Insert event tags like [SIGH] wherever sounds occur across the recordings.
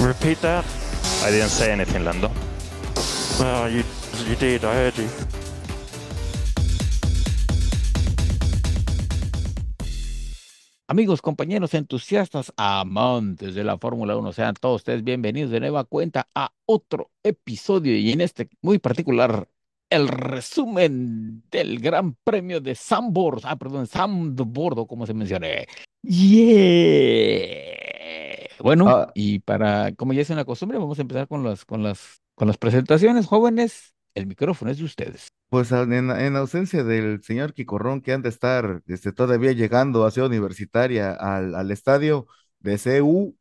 Repeat that. I didn't say anything, Lando. Well, you you did. I heard you. Amigos, compañeros, entusiastas, amantes de la Fórmula 1, sean todos ustedes bienvenidos de nueva cuenta a otro episodio y en este muy particular, el resumen del Gran Premio de Sambor, ah, perdón, Bordo, como se mencioné. Yeah. Bueno, Ah. y para, como ya es una costumbre, vamos a empezar con las, con las, con las presentaciones, jóvenes. El micrófono es de ustedes. Pues en, en ausencia del señor Quicorrón que han de estar este, todavía llegando a Ciudad Universitaria al, al estadio de CU,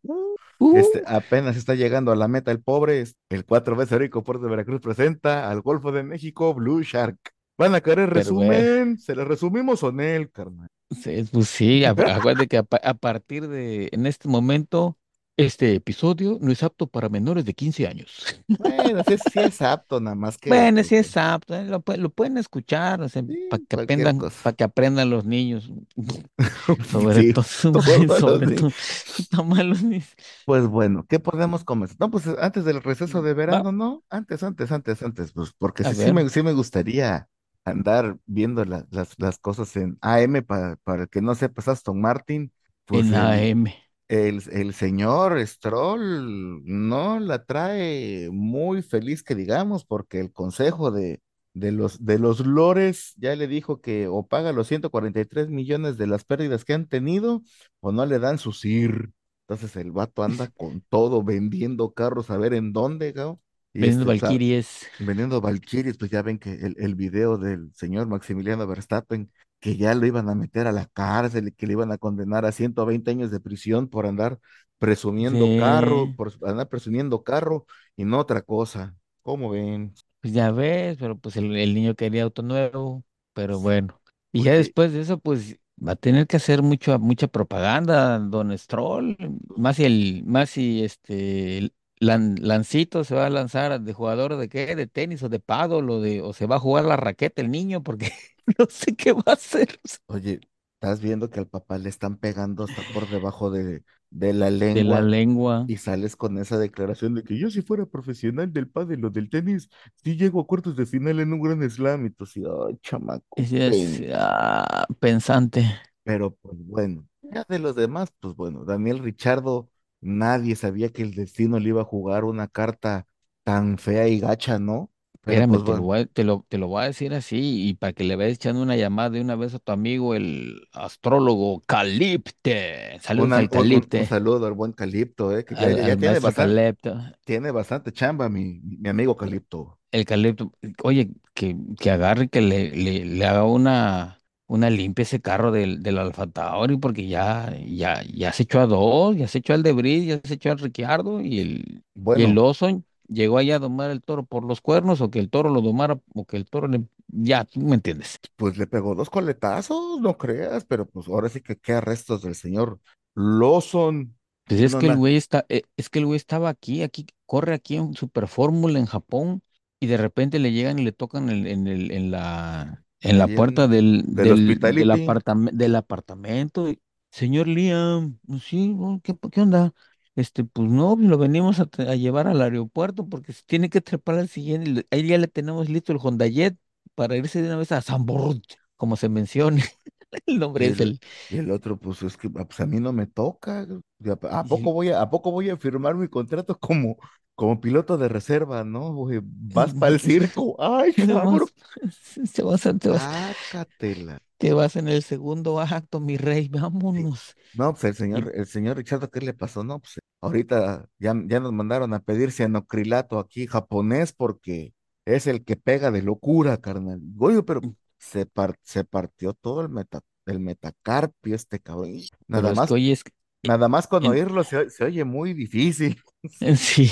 Uh, este, apenas está llegando a la meta el pobre, el cuatro veces heroico Puerto de Veracruz presenta al Golfo de México Blue Shark. ¿Van a querer Pero, resumen? ¿Se lo resumimos o no, carnal? Sí, pues sí, a- acuérdate que a, pa- a partir de, en este momento, este episodio no es apto para menores de 15 años. Bueno, sí, sí es apto, nada más que... Bueno, pues, sí es apto, eh, lo, pue- lo pueden escuchar, Sí, para que cualquier aprendan, cosa. para que aprendan los niños, [LAUGHS] sobre Sí, todo, [LAUGHS] todos los sobre todo, los niños. Pues bueno, ¿qué podemos comenzar? No, pues antes del receso de Va, verano, ¿no? Antes, antes, antes, antes, pues porque a sí, sí ver, me, sí me gustaría andar viendo la- las, las cosas en AM para, para el que no sepas, Aston Martin, pues en el, AM. el, el señor Stroll no la trae muy feliz que digamos, porque el consejo de, de los, de los lores ya le dijo que o paga los 143 millones de las pérdidas que han tenido o no le dan su CIR. Entonces el vato anda con todo vendiendo carros a ver en dónde, Gao. Y Vendiendo este, Valkyries. vendiendo Valkyries, pues ya ven que el, el video del señor Maximiliano Verstappen, que ya lo iban a meter a la cárcel y que le iban a condenar a 120 años de prisión por andar presumiendo carro, por andar presumiendo carro y no otra cosa. ¿Cómo ven? pues ya ves, pero pues el, el niño quería auto nuevo, pero bueno. Y ya Oye, después de eso, pues va a tener que hacer mucha, mucha propaganda, Don Stroll, más si el, más si este el Lan- Lancito se va a lanzar de jugador de qué, de tenis o de pádel o de, o se va a jugar la raqueta el niño, porque [LAUGHS] no sé qué va a hacer oye, estás viendo que al papá le están pegando hasta por debajo de, de la de la lengua lengua. y sales con esa declaración de que yo si fuera profesional del pádel o del tenis, sí llego a cuartos de final en un gran slam y tú así, ay, chamaco, es ah, pensante. Pero pues bueno, ya de los demás, pues bueno, Daniel Richardo, nadie sabía que el destino le iba a jugar una carta tan fea y gacha, ¿no? Pero Espérame, pues te lo voy a, te lo, te lo voy a decir así y para que le vayas echando una llamada de una vez a tu amigo, el astrólogo Calipte. Saludos una- al un, un- un Calipte, saludo al buen Calipto, eh, que ya, al, ya al tiene bastante, Calipto. tiene bastante chamba, mi, mi amigo Calipto. El Calipto, oye, que, que agarre que le, le, le haga una, una limpia ese carro del, del Alfa Tauri, porque ya, ya, ya se echó a dos, ya se echó al Debris, ya se echó al Ricciardo y el, y el Lawson llegó allá a domar el toro por los cuernos, o que el toro lo domara, o que el toro le, ya, tú me entiendes. pues le pegó dos coletazos, no creas, pero pues ahora sí que qué arrestos del señor Lawson. Pues es que el güey está, eh, es que el güey estaba aquí, aquí, corre aquí en Super Fórmula en Japón, y de repente le llegan y le tocan en, en el, en la, en la puerta del, del del, del, del apartamento. Señor Liam, pues sí, oh, ¿qué, qué onda? Este, pues no, lo venimos a, llevar al aeropuerto porque se tiene que trepar al siguiente. Ahí ya le tenemos listo el Honda Jet para irse de una vez a Zambord, como se mencione. [LAUGHS] [LAUGHS] El nombre es el, y el otro, pues es que ah, pues, a mí no me toca. ¿A poco voy a, a poco voy a firmar mi contrato como, como piloto de reserva, no? Vas para el circo. ¡Ay, [LAUGHS] cabrón! te vas, a- te vas, Sácatela. te vas en el segundo acto, mi rey, vámonos. No, pues el señor, el señor Richardo, ¿qué le pasó? No, pues ahorita ya, ya nos mandaron a pedir cianocrilato aquí japonés porque es el que pega de locura, carnal. Oye, pero se, par- se partió todo el meta, el metacarpio este cabrón. Pero Nada es que más, nada más con en- oírlo se, se oye muy difícil. [LAUGHS] sí,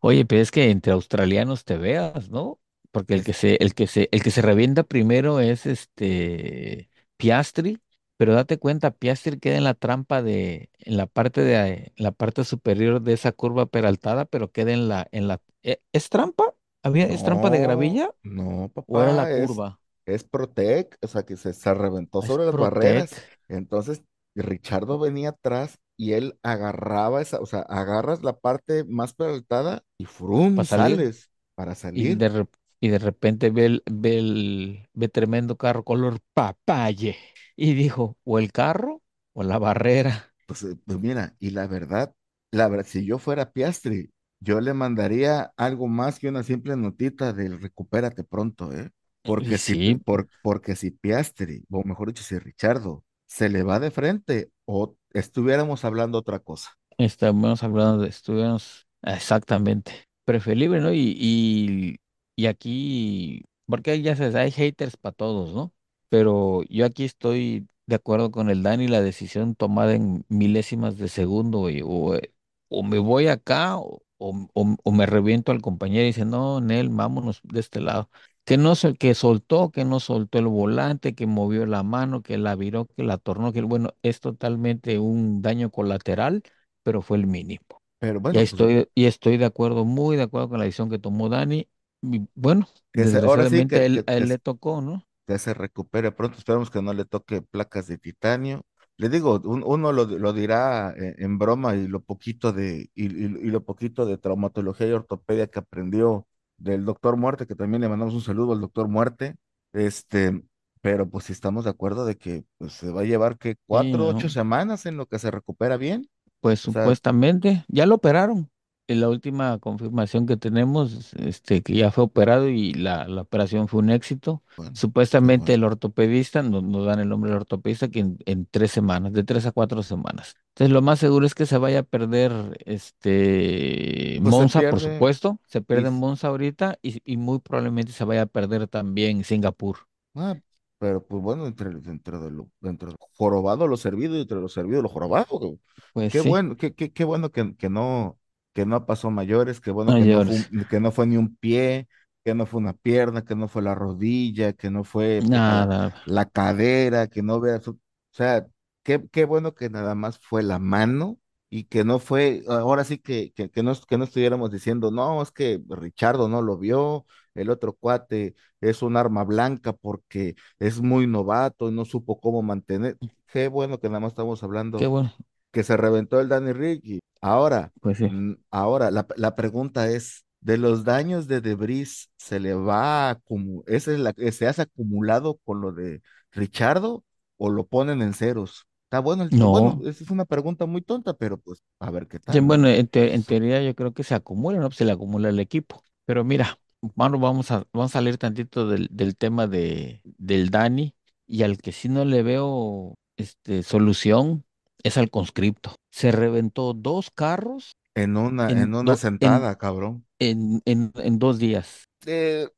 oye, pero es que entre australianos te veas, ¿no? Porque el que se, el que se, el que se revienta primero es este Piastri, pero date cuenta, Piastri queda en la trampa de, en la parte de, en la parte superior de esa curva peraltada, pero queda en la, en la, ¿e- ¿es trampa? ¿Había, es trampa de gravilla no, o era la papá, es, curva? Es Protec, o sea que se, se reventó sobre las Protec. barreras. Entonces y Richardo venía atrás y él agarraba esa, o sea, agarras la parte más peraltada y frum, para salir. sales para Y salir. de, rep- y de repente ve el, ve el, ve tremendo carro color papaye. Y dijo, o el carro o la barrera. Pues, eh, pues mira, y la verdad, la verdad, si yo fuera Piastri, yo le mandaría algo más que una simple notita del recupérate pronto, ¿eh? Porque si, sí, por, porque si Piastri, o mejor dicho, si Richardo se le va de frente, o estuviéramos hablando otra cosa. estamos hablando de estudios exactamente. Preferible, ¿no? Y, y, y aquí, porque ya se hay haters para todos, ¿no? Pero yo aquí estoy de acuerdo con el Dani, la decisión tomada en milésimas de segundo, y, o, eh, o me voy acá o, o, o- o me reviento al compañero y dice, no, Nel, vámonos de este lado. Que no que soltó, que no soltó el volante, que movió la mano, que la viró, que la tornó, que bueno, es totalmente un daño colateral, pero fue el mínimo. Pero Y bueno, ahí pues estoy, y estoy de acuerdo, muy de acuerdo con la decisión que tomó Dani. Y bueno, que se, ahora sí desgraciadamente a que, él, que, a que, él le tocó, ¿no? que se recupere pronto. Esperamos que no le toque placas de titanio. Le digo, un- uno lo, lo dirá eh, en broma y lo poquito de, y, y- y lo poquito de traumatología y ortopedia que aprendió del doctor Muerte, que también le mandamos un saludo al doctor Muerte. Este, pero pues si estamos de acuerdo de que pues, se va a llevar que Sí, cuatro, ocho ¿no? semanas en lo que se recupera bien. Pues O sea, supuestamente ya lo operaron. La última confirmación que tenemos, este, que ya fue operado y la, la operación fue un éxito. bueno, Supuestamente bueno. el ortopedista, nos, dan el nombre del ortopedista, que en, en tres semanas, de tres a cuatro semanas. Entonces lo más seguro es que se vaya a perder este Pues Monza, por supuesto. Se Y, pierde Monza ahorita y, y muy probablemente se vaya a perder también Singapur. Ah, pero pues bueno, entre, dentro de lo, dentro de lo jorobado lo servido y entre lo servido lo jorobado. Pues Qué sí, bueno, qué, qué, qué bueno que, que no, que no pasó mayores, qué bueno que no fue que no ni un pie, que no fue una pierna, que no fue la rodilla, que no fue la, Nada. la cadera, que no vea su- o sea, qué, qué bueno que nada más fue la mano y que no fue, ahora sí que, que, que no, que no estuviéramos diciendo, no, es que Richardo no lo vio, el otro cuate es un arma blanca porque es muy novato y no supo cómo mantener. Qué bueno que nada más estamos Qué hablando bueno. Que se reventó el Danny Ricky. Ahora, Pues sí. mm, ahora la, la pregunta es, ¿de los daños de Debris se le va a esa es la, se hace acumulado con lo de Richardo o lo ponen en ceros? Está bueno, el- bueno, No. esa es una pregunta muy tonta, pero pues a ver qué tal, ¿no? bueno, en, te- en teoría yo creo que se acumula, ¿no? Se le acumula el equipo. Pero mira, mano, vamos a, vamos a salir tantito del, del tema de, del Dani y al que sí no le veo este, solución es al conscripto. Se reventó dos carros En una, en, en una en, sentada, cabrón. en, en, en dos días. Eh,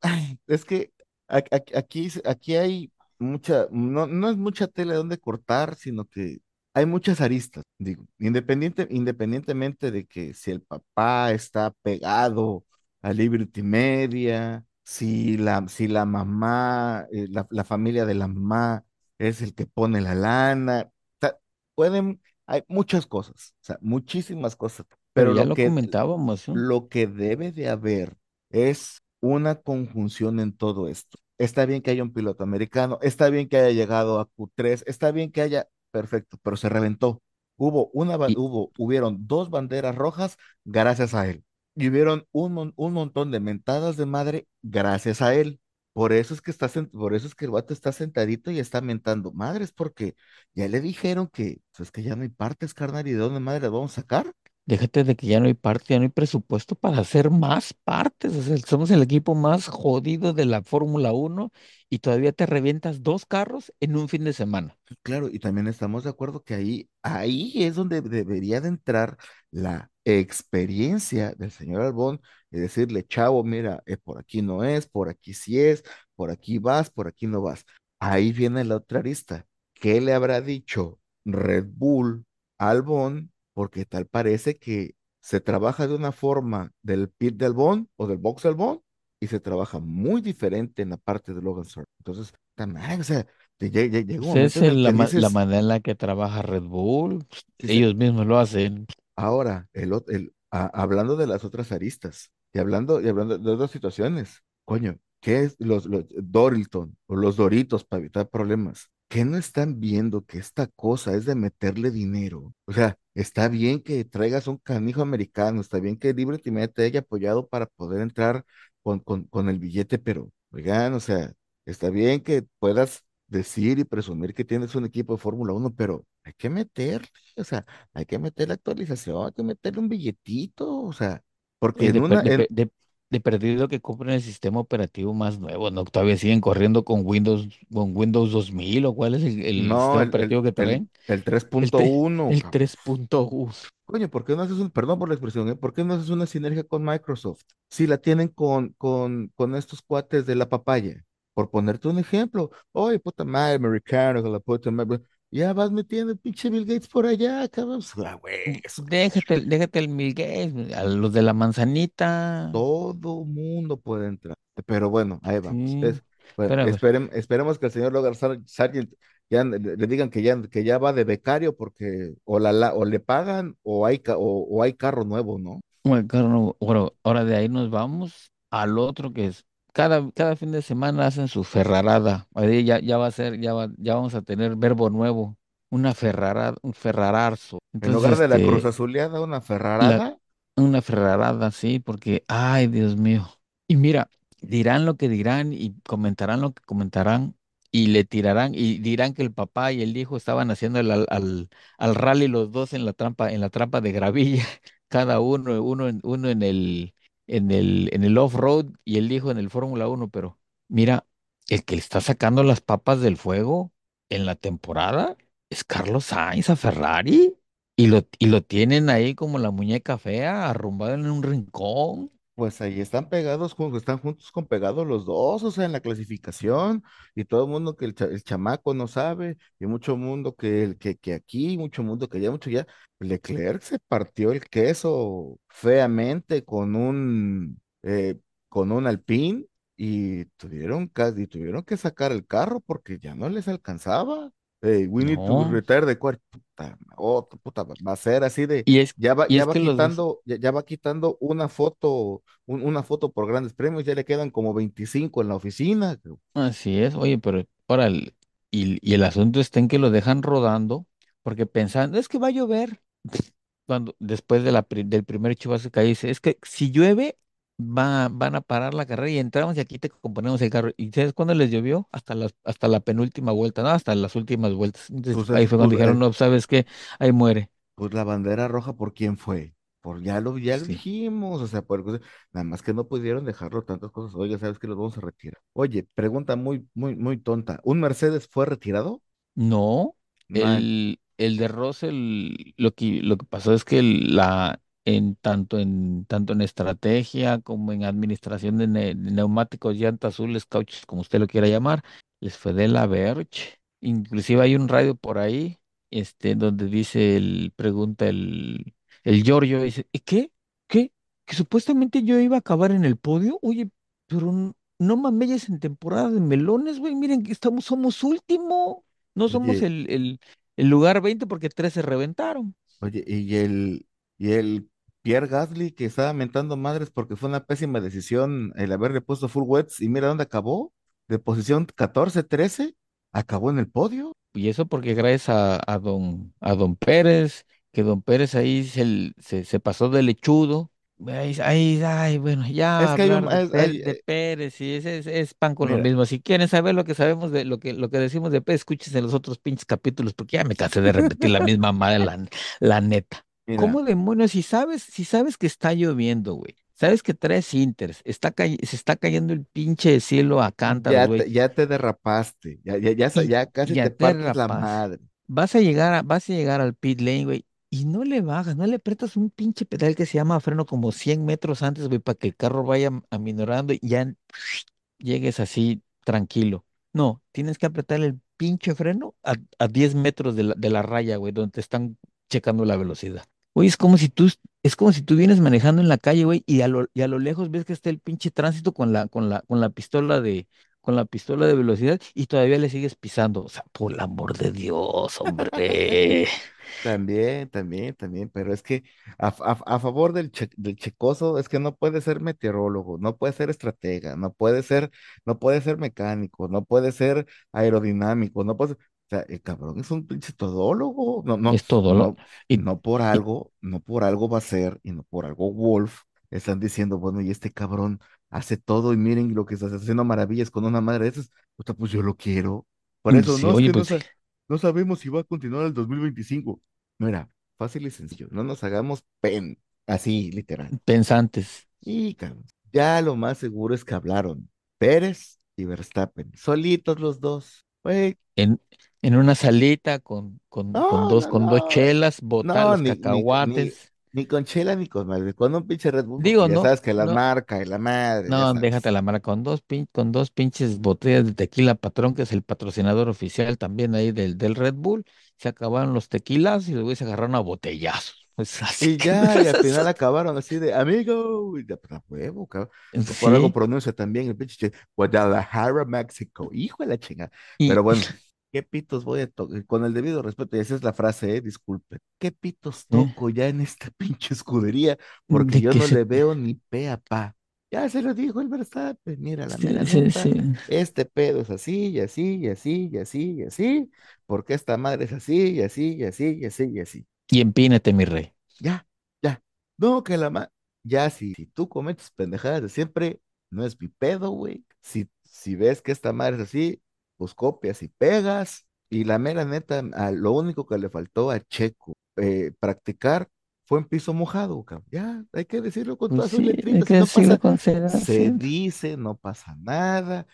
es que aquí, aquí hay mucha, no, no es mucha tela de donde cortar, sino que hay muchas aristas. Digo, independiente, independientemente de que si el papá está pegado a Liberty Media, si la, si la mamá, eh, la, la familia de la mamá es el que pone la lana, pueden, hay muchas cosas, o sea, muchísimas cosas, Pero pero ya lo lo que, comentábamos, lo que debe de haber es una conjunción en todo esto. Está bien que haya un piloto americano, está bien que haya llegado a Q3, está bien que haya, perfecto, pero se reventó. Hubo una, Y hubo, hubieron dos banderas rojas gracias a él. Y hubieron un, un montón de mentadas de madre gracias a él. Por eso es que está, por eso es que el vato está sentadito y está mentando madres, porque ya le dijeron que, pues es que ya no hay partes, carnal, y de dónde madre las vamos a sacar. déjate de que ya no hay parte, ya no hay presupuesto para hacer más partes. O sea, somos el equipo más jodido de la Fórmula Uno y todavía te revientas dos carros en un fin de semana. Claro, y también estamos de acuerdo que ahí, ahí es donde debería de entrar la experiencia del señor Albón y decirle, chavo, mira, eh, por aquí no es, por aquí sí es, por aquí vas, por aquí no vas. Ahí viene la otra arista. ¿Qué le habrá dicho Red Bull a Albón? Porque tal parece que se trabaja de una forma del pit de Albón o del box de Albón y se trabaja muy diferente en la parte de Logan Sargent. Entonces, también, o sea, te lle- lle- llega un momento es la, ma- la dices, manera en la que trabaja Red Bull. ellos mismos lo hacen. ahora, el, el, a- hablando de las otras aristas y hablando, y hablando de otras situaciones, coño, ¿qué es los, los Dorilton o los Doritos para evitar problemas? qué no están viendo que esta cosa es de meterle dinero? O sea, está bien que traigas un canijo americano, está bien que Liberty Media te haya apoyado para poder entrar con, con, con el billete, pero, oigan, o sea, está bien que puedas decir y presumir que tienes un equipo de Fórmula Uno, pero hay que meterle, o sea, hay que meterle actualización, hay que meterle un billetito, o sea, porque en de, per- una, de, en, per- de- de perdido que compren el sistema operativo más nuevo, ¿no? Todavía siguen corriendo con Windows, con Windows 2000 o cuál es el, el no, sistema el, el, operativo que el, traen. el El, 3.1, el 3.1. Coño, ¿por qué no haces un, perdón por la expresión, ¿eh? ¿Por qué no haces una sinergia con Microsoft? Si la tienen con, con, con estos cuates de la papaya, por ponerte un ejemplo. Oye, puta madre, americano, que la puta madre. Ya vas metiendo el pinche Bill Gates por allá, cabrón. [LAUGHS] Ah, güey, eso Déjate, déjate el Bill Gates, a los de la manzanita. todo mundo puede entrar. Pero bueno, ahí vamos. Sí, Es, bueno, esperemos que el señor Logan Sar- Sargent ya le, le digan que ya, que ya va de becario porque o, la, la- o le pagan o hay, o, o hay carro nuevo, ¿no? bueno, Carlos, bueno, ahora de ahí nos vamos al otro que es, cada, cada fin de semana hacen su ferrarada. Ahí ya, ya va a ser, ya va, ya vamos a tener verbo nuevo, una ferrarada, un ferrararzo. En lugar de la Cruz este, Azuleada, una la, Ferrarada, Una ferrarada, sí, porque, ay, Dios mío. Y mira, dirán lo que dirán y comentarán lo que comentarán y le tirarán y dirán que el papá y el hijo estaban haciendo el, al, al, al rally los dos en la trampa, en la trampa de gravilla, [LAUGHS] cada uno, uno en, uno en el, en el, en el off-road y el hijo en el Fórmula Uno, pero mira, el que le está sacando las papas del fuego en la temporada es Carlos Sainz a Ferrari. Y lo, y lo tienen ahí como la muñeca fea, arrumbado en un rincón. pues ahí están pegados, están juntos con pegados los dos, o sea, en la clasificación, y todo el mundo que el, el chamaco no sabe, y mucho mundo que, el, que, que aquí, mucho mundo que allá, mucho ya. Leclerc se partió el queso feamente con un, eh, con un Alpine, y tuvieron, ca- y tuvieron que sacar el carro porque ya no les alcanzaba. Hey, we need to retire the car. Puta, oh, puta, va a ser así de Y es, ya va, ya va los quitando, ya, ya va quitando una foto, un- una foto por grandes premios, ya le quedan como 25 en la oficina. así es, oye, pero ahora, el- y, y el asunto está en que lo dejan rodando, porque pensando, es que va a llover. Cuando, después de la, del primer chubazo que dice, es que si llueve, va, van a parar la carrera y entramos y aquí te componemos el carro. ¿Y sabes cuándo les llovió? Hasta las, hasta la penúltima vuelta, ¿no? Hasta las últimas vueltas. Entonces Pues, ahí fue pues, cuando dijeron, no, ¿sabes qué? Ahí muere. pues la bandera roja, ¿por quién fue? Por ya lo, ya lo Sí. dijimos, o sea, por, nada más que no pudieron dejarlo tantas cosas. Oye, ¿sabes que los vamos a retirar? Oye, pregunta muy, muy, muy tonta. ¿Un Mercedes fue retirado? No, el, el de Russell, lo que, lo que pasó es que la, en tanto en tanto en estrategia como en administración de, ne- de neumáticos, llantas azules, cauchos, como usted lo quiera llamar, les fue de la Verge. Inclusive hay un radio por ahí, este, donde dice el, pregunta el, el Giorgio, dice, ¿y qué? ¿Qué? Que supuestamente yo iba a acabar en el podio. Oye, pero n- no mames en temporada de melones, güey. Miren que estamos, somos último. No somos el, el lugar 20 porque tres se reventaron. oye, y el, y el Pierre Gasly que estaba mentando madres porque fue una pésima decisión el haberle puesto full wets y mira dónde acabó, de posición 14, 13, acabó en el podio. Y eso porque gracias a, a don, a don Pérez, que don Pérez ahí se, se, se pasó de lechudo. Ay, ay, ay, bueno, ya Es que hay un, de, es- Pérez, hay, de Pérez, y es, es, es pan con lo mismo. Si quieren saber lo que sabemos de lo que, lo que decimos de Pérez, escúchense los otros pinches capítulos, porque ya me cansé de repetir la misma madre, la, la neta. mira, ¿Cómo demonios? Si sabes, si sabes que está lloviendo, güey. Sabes que traes Inters, está se está cayendo el pinche cielo a cántaros, güey. ya te derrapaste, ya, ya, ya, casi ya te te partes la madre. Vas a llegar a, vas a llegar al pit lane, güey, y no le bajas, no le apretas un pinche pedal que se llama freno como 100 metros antes, güey, para que el carro vaya aminorando y ya [SNIFFS] llegues así tranquilo. No, tienes que apretar el pinche freno a, a 10 metros de la, de la raya, güey, donde te están checando la velocidad. Güey, es como si tú, es como si tú vienes manejando en la calle, güey, y a lo, y a lo lejos ves que está el pinche tránsito con la, con la, con la pistola de, con la pistola de velocidad y todavía le sigues pisando. O sea, por el amor de Dios, hombre. También, también, también, pero es que a, a favor del, che- del checoso es que no puede ser meteorólogo, no puede ser estratega, no puede ser, no puede ser mecánico, no puede ser aerodinámico, no puede ser- sea, el cabrón es un pinche todólogo. No, no, Es todo lo... no, Y, no por y algo, no por algo va a ser y no por algo Wolf. Están diciendo, bueno, y este cabrón hace todo y miren lo que está haciendo maravillas con una madre de esas. Puta, pues yo lo quiero. Por eso, sí, no, es oye, no, pues sa- no sabemos si va a continuar el 2025. Mira, fácil y sencillo. No nos hagamos pen, así, literal. pensantes. Y cabrón, ya lo más seguro es que hablaron Pérez y Verstappen, solitos los dos. En, en una salita con, con, con dos, no, con dos chelas, botar los ni, ni, ni, cacahuates. Ni con chela ni con madre, con un pinche Red Bull, Digo, ya no, sabes que la no, marca y la madre, no, déjate la mara, con dos, pin- con dos pinches botellas de tequila Patrón, que es el patrocinador oficial también ahí del, del Red Bull, se acabaron los tequilas y luego se agarraron a botellazos. [LAUGHS] Pues así Y que, ya, y al final acabaron así de amigo, y de pues, huevo, cabrón. Por algo pronuncia también el pinche che- Guadalajara, México, hijo de la chingada. y Pero bueno, ¿qué pitos voy a tocar? Con el debido respeto, y esa es la frase, eh, disculpe. ¿Qué pitos ¿eh? toco ya en esta [LAUGHS] pinche escudería? Porque yo no se, le veo ni pe a pa. Ya se lo dijo el Verstappen, mira, la mera sí, sí, neta, sí. este pedo es así, y así, y así, y así, y así, porque esta madre es así, y así, y así, y así, y así. Y empínate, mi rey. Ya, ya. No, que la ma... Ya, si, si tú cometes pendejadas de siempre, no es mi pedo, güey. Si, si ves que esta madre es así, pues copias y pegas. Y la mera neta, a lo único que le faltó a Checo eh, practicar fue en piso mojado, cabrón. Ya, hay que decirlo con todas sus sí, letritas. que no pasa, con seriedad, se sí. dice, no pasa nada.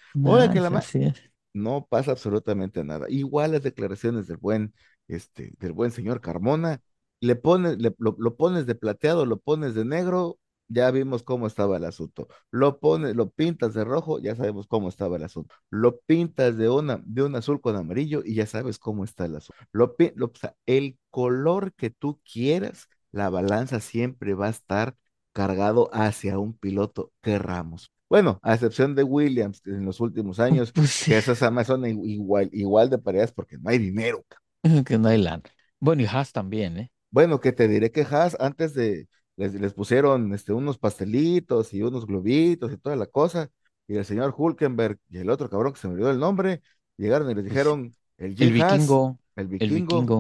Que la es. No pasa absolutamente nada. Igual las declaraciones del buen, este, del buen señor Carmona, le pones, le- lo, lo pones de plateado, lo pones de negro, ya vimos cómo estaba el asunto. Lo pones, lo pintas de rojo, ya sabemos cómo estaba el asunto. Lo pintas de una, de un azul con amarillo y ya sabes cómo está el azul. Lo, lo- o sea, el color que tú quieras, la balanza siempre va a estar cargado hacia un piloto, querramos. Bueno, a excepción de Williams, que en los últimos [LAUGHS] años Pues sí, que esas i- igual, igual de parejas porque no hay dinero. [LAUGHS] que no hay lana. Bueno, y Haas también, ¿eh? Bueno, que te diré que Haas antes de les, les pusieron este, unos pastelitos y unos globitos y toda la cosa, y el señor Hulkenberg y el otro cabrón que se me olvidó el nombre, llegaron y les Pues, dijeron, el vikingo, el vikingo,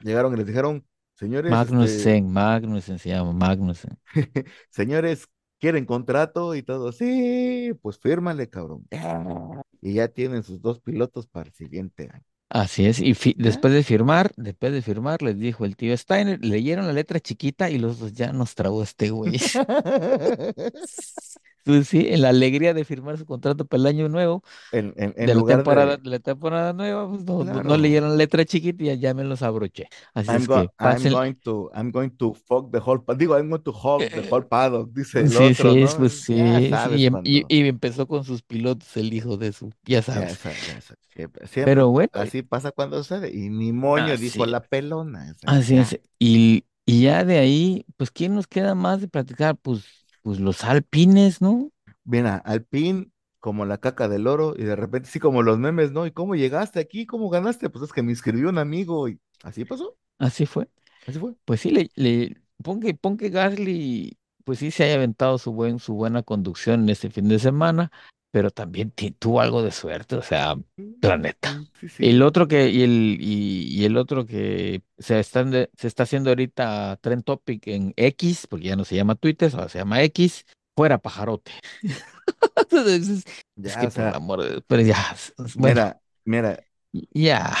llegaron y les dijeron, señores, este, Magnussen, Magnussen se llama, Magnussen. [LAUGHS] señores, ¿quieren contrato? Y todo, sí, pues fírmale, cabrón. Y ya tienen sus dos pilotos para el siguiente año. Así es, y después de firmar, después de firmar, les dijo el tío Steiner, leyeron la letra chiquita y los dos ya nos tragó este güey. [LAUGHS] [LAUGHS] Pues sí, en la alegría de firmar su contrato para el año nuevo, En, en, en de la temporada, de, de la temporada nueva, pues no, no, no claro, leyeron letra chiquita y ya, me los abroché. Así I'm es go, que I'm pasen. going to, I'm going to fuck the whole, digo, I'm going to hug the whole paddock, dice el Sí, otro, sí, ¿no? pues sí, sabes y, em- y- y empezó con sus pilotos, el hijo de su, ya ya sabes. sabes, ya sabes, siempre, siempre Pero bueno, así pasa cuando sucede, y ni moño dijo así, la pelona, así ya. es. Y, y ya de ahí, pues, ¿quién nos queda más de platicar? Pues, pues los alpines, ¿no? Mira, Alpine como la caca del oro, y de repente sí como los memes, ¿no? ¿Y cómo llegaste aquí? ¿Cómo ganaste? Pues es que me inscribió un amigo, y así pasó, Así fue. así fue. Pues sí, le, le pon que, pon que Gasly, pues sí se haya aventado su buen, su buena conducción en este fin de semana, pero también tuvo algo de suerte, o sea, la neta. Mm, Sí, El otro que, y el, y, y el otro que se están de- se está haciendo ahorita Trend Topic en X, porque ya no se llama Twitter, ahora se llama X, fuera pajarote. [LAUGHS] Entonces, es, es Ya, que o por amor de Dios, pero ya, bueno, mira, mira, ya,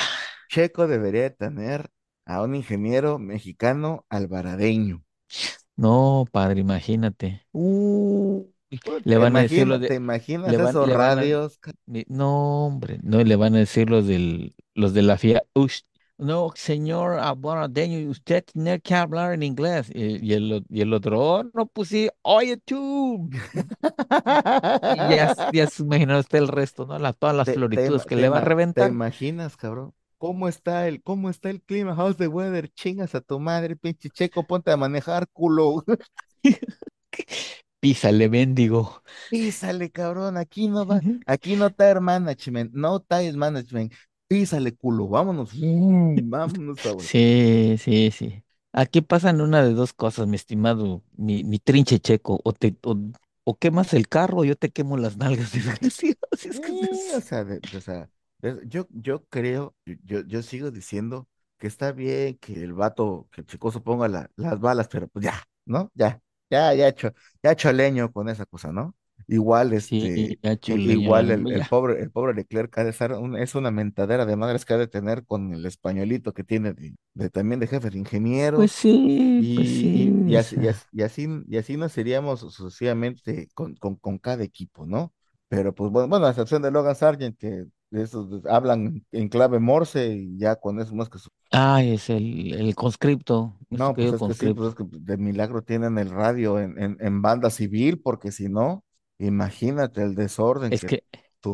Checo debería tener a un ingeniero mexicano alvaradeño. no, padre, imagínate. Pues, le ¿Te van a decir los imaginas, te de, imaginas le van, esos le van a, radios? ca- no, hombre, no, le van a decir los del, los de la FIA, "Ush, no, señor Abaradeño, usted tiene que hablar en inglés. Y, y el, y el otro, "Oh, no, pues sí, oye tú. Y ya, s- ya se imaginó usted el resto, ¿no? La, todas las ¿Te, te, floritudes ima- que te le va a ima- te reventar. imaginas, cabrón? ¿Cómo está el, cómo está el clima? How's the weather? Chingas a tu madre, pinche Checo, ponte a manejar, culo. [LAUGHS] Písale, mendigo. Písale, cabrón, aquí no va, aquí no tire management, no tire management. Písale, culo, vámonos, vámonos, cabrón. Sí, sí, sí. Aquí pasan una de dos cosas, mi estimado, mi, mi trinche checo. O te, o, o quemas el carro o yo te quemo las nalgas, [LAUGHS] desgraciado. Es que Sí, o sea, de, o sea, Es- Yo, yo creo, yo, yo sigo diciendo que está bien que el vato, que el chicoso ponga la- las balas, pero pues ya, ¿no? Ya, ya, ya hecho, ya hecho leño con esa cosa, ¿no? Igual, Sí, este, ya hecho i- leña, igual el, el ya. pobre, el pobre Leclerc ha de estar, un- es una mentadera de madres que ha de tener con el españolito que tiene de, de también de jefe de Pues ingenieros. sí, pues Y, y, sí, y o así, y sea. así, y así, y así nos iríamos sucesivamente con, con, con cada equipo, ¿no? Pero pues bueno, bueno, a excepción de Logan Sargent, que hablan en clave Morse y ya con eso más que su- Ay, es el, el conscripto, No, pues es que sí, pues conscripto. es que de milagro tienen el radio en, en, en banda civil, porque si no, imagínate el desorden Es que que,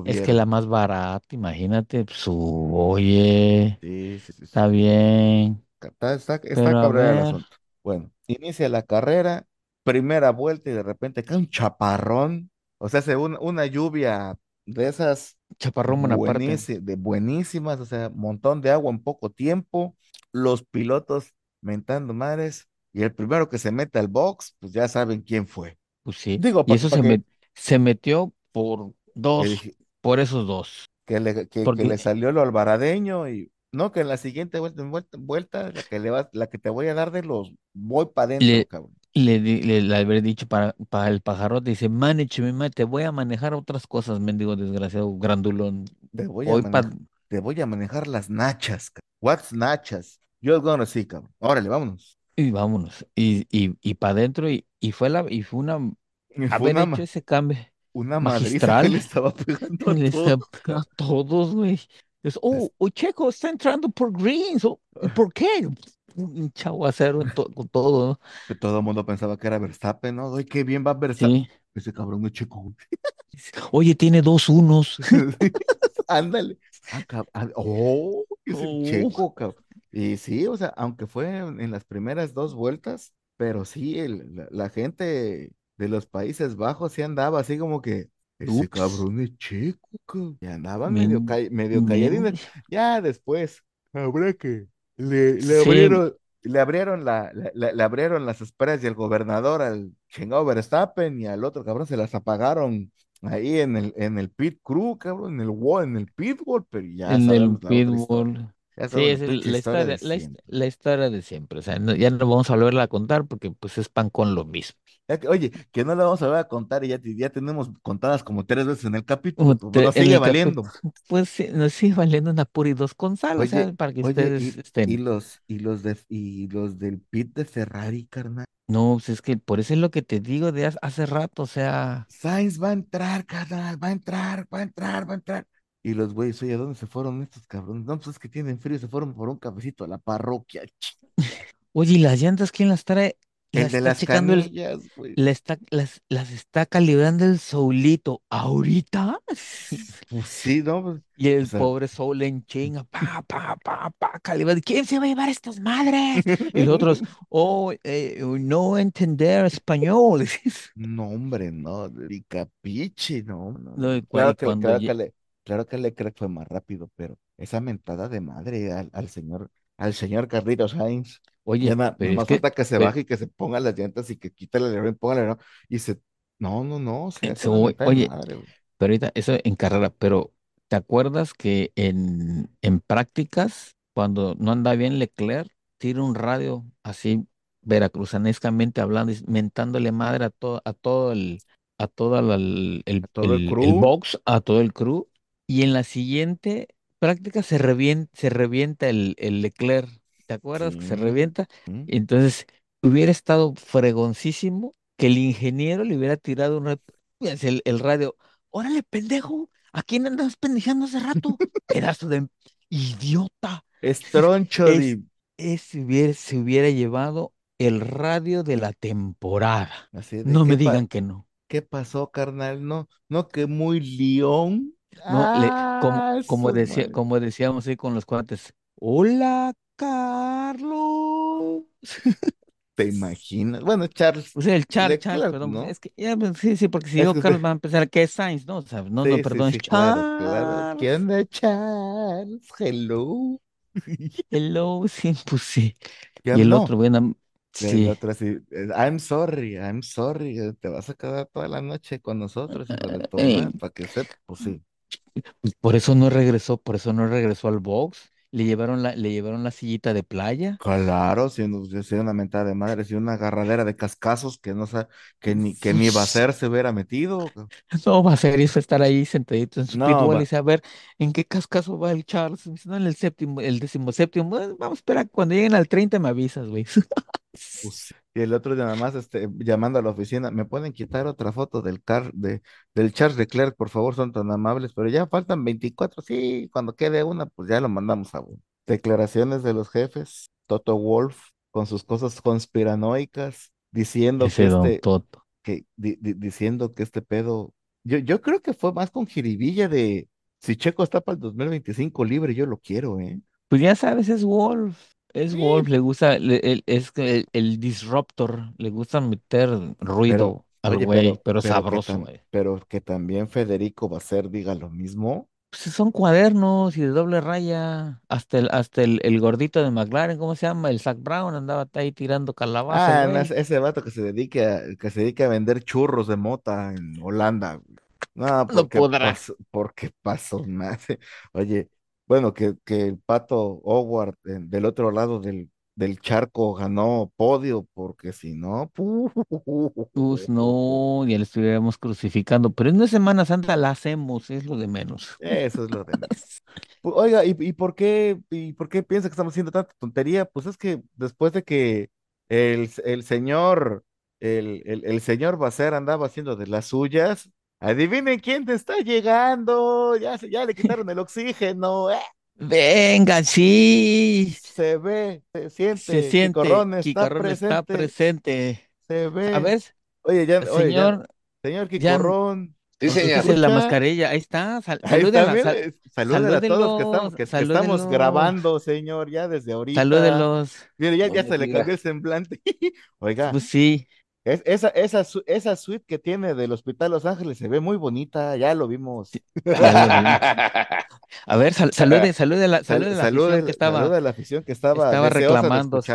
es que la más barata, imagínate, su, oye, Sí, sí, sí, está bien, Está, está, está cabrera el asunto. Bueno, inicia la carrera, primera vuelta y de repente cae un chaparrón, o sea, hace una, una lluvia de esas Chaparrón de buenísimas, o sea, montón de agua en poco tiempo, los pilotos mentando madres y el primero que se mete al box, pues ya saben quién fue. pues sí, Digo, y eso se, que, met- se metió por dos, por esos dos, que le, que, que le salió lo albaradeño y no, que en la siguiente vuelta, vuelta, vuelta, la que le va, la que te voy a dar de los voy para adentro, le, cabrón. Le, le, le habré dicho para, para el pajarote, dice, manage, me te voy a manejar otras cosas, mendigo desgraciado, grandulón, Te voy a pa, manejar, te voy a manejar las nachas. What's nachas? You're gonna see, cabrón. Órale, vámonos. y vámonos, y, y, y para adentro, y, y fue la, y fue una, Y fue haber una, hecho ese cambio una madriza que magistral. le estaba pegando a [LAUGHS] todo. todos, güey. Es, Es- oh, oh, Checo está entrando por Greens. oh, ¿y ¿por qué? Un chaguacero en to- con todo, ¿no? que todo el mundo pensaba que era Verstappen, ¿no? Ay, qué bien va Verstappen. Sí. Ese cabrón de chico. Oye, tiene dos unos. [LAUGHS] Ándale. [LAUGHS] Ah, ah, oh, es Oh, checo, cabrón. Y sí, o sea, aunque fue en, las primeras dos vueltas, pero sí, el- la, la gente de los Países Bajos sí andaba así como que, ese ups. cabrón es checo, cabrón. Y andaban medio, ca- medio. Ya después, habrá que le, le Sí, abrieron, le abrieron la, le abrieron las esperas y el gobernador al chingado Verstappen y al otro cabrón se las apagaron ahí en el, en el pit crew, cabrón, en el wall, en el pit wall, pero ya en el la Sí, es la historia de la, siempre. la historia de siempre. O sea, no- ya no vamos a volverla a contar porque pues es pan con lo mismo. Oye, que no la vamos a volver a contar y ya, te- ya tenemos contadas como tres veces en el capítulo, pues te- nos sigue valiendo. [LAUGHS] pues sí, nos sigue valiendo una pura y dos con sal, o sea, Oye, para que oye, ustedes y, y estén. los, y los de, y los del pit de Ferrari, carnal. No, pues es que por eso es lo que te digo de hace hace rato, o sea, Sainz va a entrar, carnal, va a entrar, va a entrar, va a entrar. Y los güeyes, oye, ¿a dónde se fueron estos cabrones? No, pues es que tienen frío, se fueron por un cafecito a la parroquia. oye, ¿y las llantas quién las trae? El Las de las el, canillas, güey. la está, las, las está calibrando el Soulito ahorita. [LAUGHS] Pues sí, ¿no? Pues, Y o el sea, pobre Soul en chinga, pa, pa, pa, pa, calibrando. ¿Quién se va a llevar estas madres? Y los otros, [LAUGHS] oh, eh, no entender español. [LAUGHS] no, hombre, no, ni capiche, no, no, No, y Claro que, cuando claro claro que Leclerc fue más rápido, pero esa mentada de madre al, al señor, al señor Carlitos Sainz, Oye, pero que, falta que se pe- baje y que se ponga las llantas y que quite el alerón, ponga el alerón y se, no, no, no, o sea, es so- una mentada de oye, madre. Pero ahorita, eso en carrera, pero ¿te acuerdas que en, en prácticas, cuando no anda bien Leclerc, tira un radio así veracruzanescamente hablando, y mentándole madre a todo, a todo el, a todo el, el, A todo el el- el crew, box, a todo el crew, y en la siguiente práctica se revienta, se revienta el, el Leclerc. ¿Te acuerdas que se revienta? ¿mm? Entonces, hubiera estado fregoncísimo que el ingeniero le hubiera tirado un ra- el, el radio. Órale, pendejo, ¿a quién andas pendejando hace rato? [LAUGHS] Pedazo de idiota. Estroncho Es, [LAUGHS] de, ese hubiera, se hubiera llevado el radio de la temporada. así de, No ¿qué me digan que no. qué pasó, carnal? No, no, que muy león. No, le, como, Ah, como su decía, madre. como decíamos ahí con los cuates. Hola, Carlos. [LAUGHS] ¿Te imaginas? Bueno, Charles O sea, el Char, Charles, Leclerc, perdón, ¿no? es que ya, pues, sí, sí, porque si Es digo que Carlos van a pensar que es Sainz, ¿no? O sea, no, no, sí, sí, perdón, es sí, claro, claro. ¿Qué Charles. onda, Charles? Hello. [LAUGHS] Hello, sí, pues sí. Ya Y el no. otro, bueno, El sí. otro así, eh, I'm sorry, I'm sorry, eh, te vas a quedar toda la noche con nosotros, tu Ey, madre, para que sepas, pues sí. Por eso no regresó, por eso no regresó al box. Le llevaron la, le llevaron la sillita de playa. Claro, siendo, siendo una mentada de madre, siendo una agarradera de cascazos que no sa- que ni, que ni va a ser se hubiera metido. No va a ser eso estar ahí sentadito en su No, y dice, a ver, ¿en qué cascazo va el Charles? Me dice, no, en el séptimo, el décimo séptimo. "Bueno, vamos a esperar, cuando lleguen al 30 me avisas, güey. pues, y el otro día nada más este, llamando a la oficina, ¿me pueden quitar otra foto del car de, del Charles Leclerc, por favor? Son tan amables, pero ya faltan 24, sí, cuando quede una, pues ya lo mandamos a uno. Declaraciones de los jefes, Toto Wolf, con sus cosas conspiranoicas, diciendo que Ese este, Toto. que, di- di- diciendo que este pedo, yo, yo creo que fue más con jiribilla de, si Checo está para el 2025 libre, yo lo quiero, ¿eh? Pues ya sabes, es Wolf. Es Wolf, le gusta, le- el- es que el, el disruptor, le gusta meter pero, ruido al oye, güey, pero, pero pero que sabroso, güey. pero que también Federico Basser diga lo mismo. Pues son cuadernos y de doble raya. Hasta el, hasta el, el gordito de McLaren, ¿cómo se llama? El Zach Brown andaba ahí tirando calabaza, el Ah, no, güey. ese ese vato que se dedique a, que se dedique a vender churros de mota en Holanda. güey. No, No porque podrá. pasó, porque pasó [LAUGHS] más. Oye, bueno, que, que el pato Howard del otro lado del, del charco ganó podio, porque si no, [LAUGHS] Pues no, ya le estuviéramos crucificando, pero en una Semana Santa la hacemos, es lo de menos. eso es lo de menos. [LAUGHS] Oiga, ¿y, y por qué, y por qué piensa que estamos haciendo tanta tontería? Pues es que después de que el, el señor, el, el, el señor Bacer andaba haciendo de las suyas, adivinen quién te está llegando, ya, se- ya le quitaron el oxígeno, ¡eh! Venga, sí, Se ve, se se siente, siente, Quicorrón está Quicorrón está presente, presente. se A ve. ver, Oye, ya, oye, ya, señor, señor Quicorrón, Sí, ¿nos señor. quítese la mascarilla, ahí está, sal, Ahí está, salúdela, mire, sal- salúdela a todos que estamos, que, que estamos grabando, señor, ya desde ahorita. salúdenlos. Mire, ya, ya se le cambió el semblante. [LAUGHS] Oiga, Pues sí, es, esa, esa, esa suite que tiene del Hospital Los Ángeles se ve muy bonita, ya lo vimos. [LAUGHS] A ver, sal, salude, salude la, Sal- salude la saluda, afición que estaba, a la afición que estaba estaba deseosa de reclamando. Sí.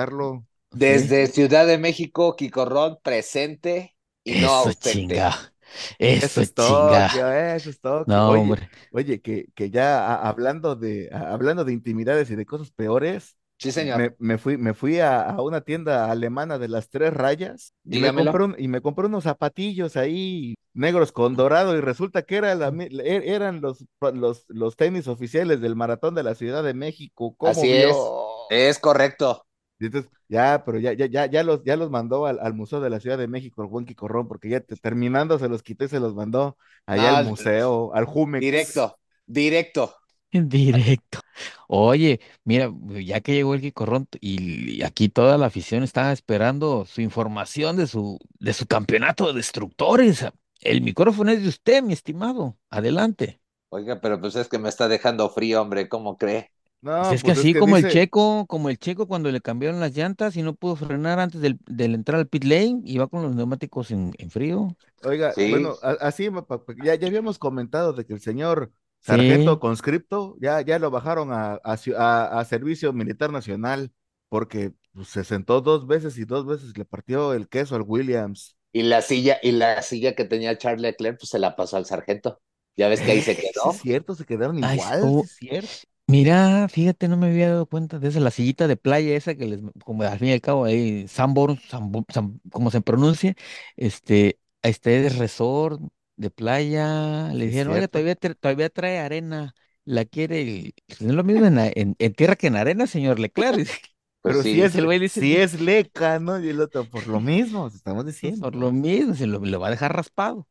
Desde Ciudad de México, Quicorrón presente y no Eso ausente. chinga, Eso eso es chinga. Tokio, eso es Tokio. No, Oye, hombre. oye, que, que ya a- hablando de, a- hablando de intimidades y de cosas peores, Sí, señor. me, me fui, me fui a, a una tienda alemana de las tres rayas y me compré, un- y me compré unos zapatillos ahí negros con dorado y resulta que era la er- eran los, los, los tenis oficiales del maratón de la Ciudad de México. ¿Cómo Así vio? es. Es correcto. Y entonces, ya, pero ya, ya, ya, ya los, ya los mandó al, al Museo de la Ciudad de México, el buen Quicorrón, porque ya te- terminando se los quitó y se los mandó allá No, al museo, al Jumex. directo, directo. En [LAUGHS] directo. Oye, mira, ya que llegó el Quicorrón y, y aquí toda la afición estaba esperando su información de su, de su campeonato de destructores. El micrófono es de usted, mi estimado. Adelante. Oiga, pero pues es que me está dejando frío, hombre, ¿cómo cree? No, Pues es que pues así como el dice- Checo, como el Checo cuando le cambiaron las llantas y no pudo frenar antes del, del entrar al pit lane, iba con los neumáticos en, en frío. Oiga, Sí. bueno, a- así pa- pa- ya, ya habíamos comentado de que el señor sargento Sí. conscripto ya, ya lo bajaron a, a a- a servicio militar nacional porque pues, se sentó dos veces y dos veces le partió el queso al Williams. Y la silla, y la silla que tenía Charles Leclerc, pues se la pasó al sargento. Ya ves que ahí se [LAUGHS] sí quedó. es cierto, se quedaron Ay, igual, oh, sí es cierto. Mira, fíjate, no me había dado cuenta de esa, la sillita de playa esa que les, como al fin y al cabo ahí, Sanborn, Sanbo- San- como se pronuncia, este, este es resort de playa, Sí le es dijeron, oiga, cierto. todavía, tra- todavía trae arena, la quiere, pues, no es lo mismo en, en, en tierra que en arena, señor Leclerc, [LAUGHS] dice, Pues Pero si sí. es, el güey dice, si es leca, ¿no? Y el otro, por lo mismo, estamos diciendo. por lo mismo, se lo, lo va a dejar raspado.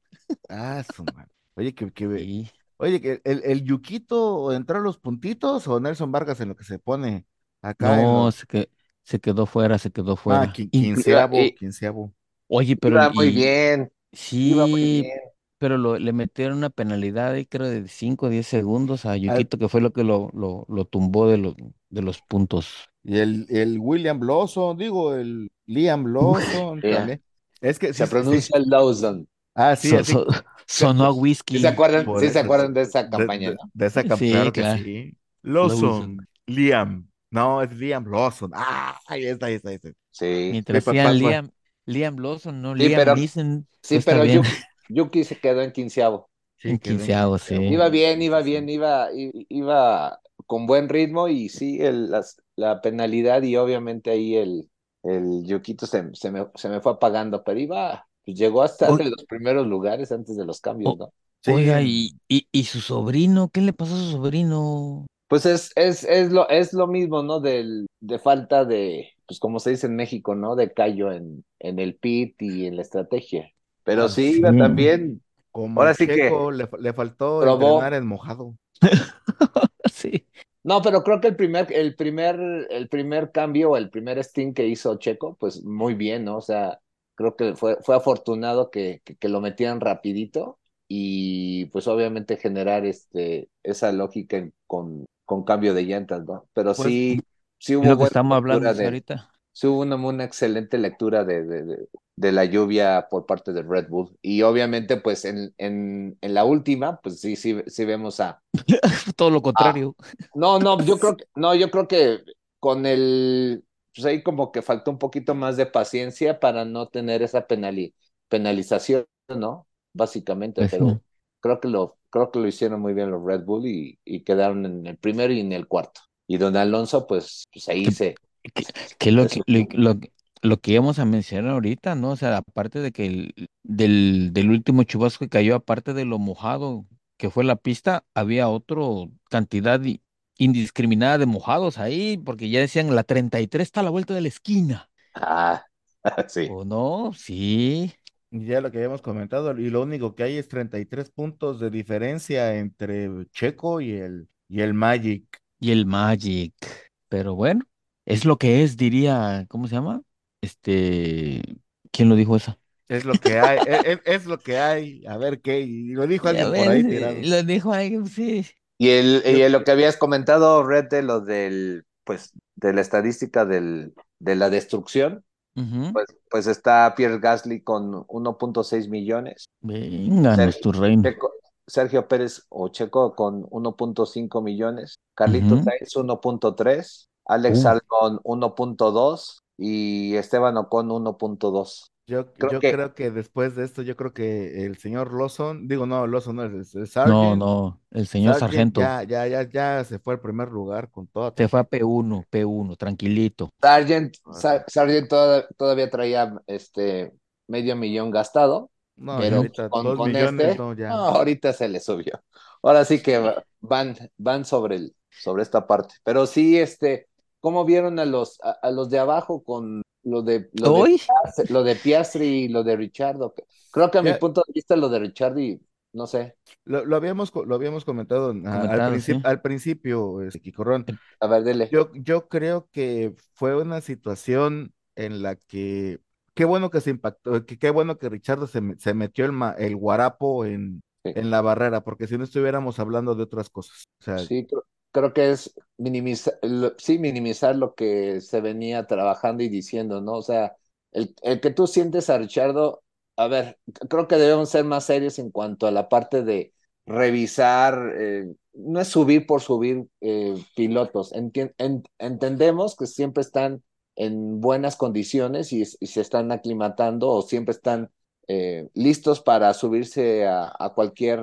Ah, su madre. Oye, que, que, Sí. oye, que el, el Yuquito entró a los puntitos o Nelson Vargas en lo que se pone acá en No, los. se, que, se quedó fuera, se quedó Ah, fuera. qui- In- quinceavo, y- quinceavo. oye, pero Iba muy y, bien, iba muy sí, bien. Pero lo, le metieron una penalidad ahí, creo, de 5 o 10 segundos a Al- Yukito, que fue lo que lo, lo, lo tumbó de, los de los puntos. y el, el William Lawson, digo, el Liam [LAUGHS] Lawson Ya. también. Es que sí, Se sí, pronuncia Lawson. Ah, sí, So- así. so- [LAUGHS] [LAUGHS] sonó a ¿Sí whisky. se acuerdan, por sí se eso, acuerdan de esa de, campaña, de- no? de esa campaña, Sí, claro que claro. sí. Lawson. Lawson, Liam. No, es Liam Lawson. Ah, ahí está, ahí está, ahí está. Sí. Mientras pa- decían pa- pa- Liam, Liam Lawson, no Sí, Liam pero- Neeson, Sí, está pero bien. Yuki, se quedó en quinceavo. Sí, quinceavo, sí. Iba bien, iba bien, iba, iba con buen ritmo y sí, el, las- la penalidad y obviamente ahí el, el Yuquito se, se me, se me fue apagando, pero iba, pues llegó a estar O- en los primeros lugares antes de los cambios, ¿no? Sí, oiga, y, y, y su sobrino, ¿qué le pasó a su sobrino? Pues es, es, es lo, es lo mismo, ¿no? Del, de falta de, pues como se dice en México, ¿no? De callo en, en el pit y en la estrategia. Pero Ah, sí, iba también, como ahora sí que Checo le, le faltó probó. entrenar en mojado. [LAUGHS] Sí. No, pero creo que el primer, el primer, el primer cambio o el primer stint que hizo Checo, pues muy bien, ¿no? O sea, creo que fue, fue afortunado que, que, que lo metieran rapidito y pues obviamente generar este, esa lógica en- con, con cambio de llantas, ¿no? Pero Pues, sí, sí hubo lo que estamos hablando de, ahorita. sí hubo una, una excelente lectura de, de, de, de la lluvia por parte de Red Bull. Y obviamente, pues en, en, en la última, pues sí, sí, sí vemos a, [LAUGHS] Todo lo contrario. no, no, [LAUGHS] yo creo que, no, yo creo que con el, pues ahí como que faltó un poquito más de paciencia para no tener esa penali- penalización, ¿no? Básicamente, Pues pero creo que lo, creo que lo hicieron muy bien los Red Bull y, y quedaron en el primero y en el cuarto. Y don Alonso, pues, pues ahí se, Que, que lo lo, lo que íbamos a mencionar ahorita, ¿no? O sea, aparte de que el, del, del último chubasco que cayó, aparte de lo mojado que fue la pista, había otro cantidad indiscriminada de mojados ahí, porque ya decían la 33 está a la vuelta de la esquina. Ah, [LAUGHS] sí. ¿O no? Sí. Ya lo que habíamos comentado, y lo único que hay es 33 puntos de diferencia entre Checo y el, y el Magic. Y el Magic. Pero bueno, es lo que es, diría, ¿cómo se llama? Este, ¿quién lo dijo eso? Es lo que hay, es, es- es lo que hay. A ver qué, y lo dijo [LAUGHS] alguien por ahí tirado. lo dijo alguien, sí. Y el, y el- lo que habías comentado, Red, de lo del, pues, de la estadística del, de la destrucción, pues, pues está Pierre Gasly con 1.6 millones. Venga, Sergio, nuestro reino. Checo- Sergio Pérez o Checo con 1.5 millones, Carlitos Ujú. Sainz 1.3, Alex Uh, Albon 1.2 y Esteban Ocon 1.2. Yo, Creo yo que creo que después de esto, yo creo que el señor Lawson, digo, no, Lawson no es, es- es no, Sargent, no, el señor Sargent sargento ya, ya, ya, ya se fue al primer lugar con toda se fue a tranquilidad. P1, P1, tranquilito. Sargent, sea, Sargent toda- todavía traía este medio millón gastado, no, pero ahorita con, dos con millones, este, no, ya. no, ahorita se le subió. Ahora sí que va- van, van sobre el, sobre esta parte. Pero sí, este, ¿cómo vieron a los, a, a los de abajo con lo de, lo de, Hoy, Piastri- lo de Piastri y lo de Richardo? Creo que a mi punto de vista lo de Richardi, no sé, lo, lo habíamos, lo habíamos comentado al sí. al principio, este, a ver, dele. Yo, yo creo que fue una situación en la que, qué bueno que se impactó, que qué bueno que Richardo se, se metió el, ma- el guarapo en, Sí. en la barrera, porque si no estuviéramos hablando de otras cosas. O sea, Sí, creo, creo que es minimizar, sí, minimizar lo que se venía trabajando y diciendo, ¿no? O sea, el, el que tú sientes a Richardo, a ver, creo que debemos ser más serios en cuanto a la parte de revisar, eh, no es subir por subir eh, pilotos, entendemos que siempre están en buenas condiciones y, y se están aclimatando o siempre están eh, listos para subirse a, a cualquier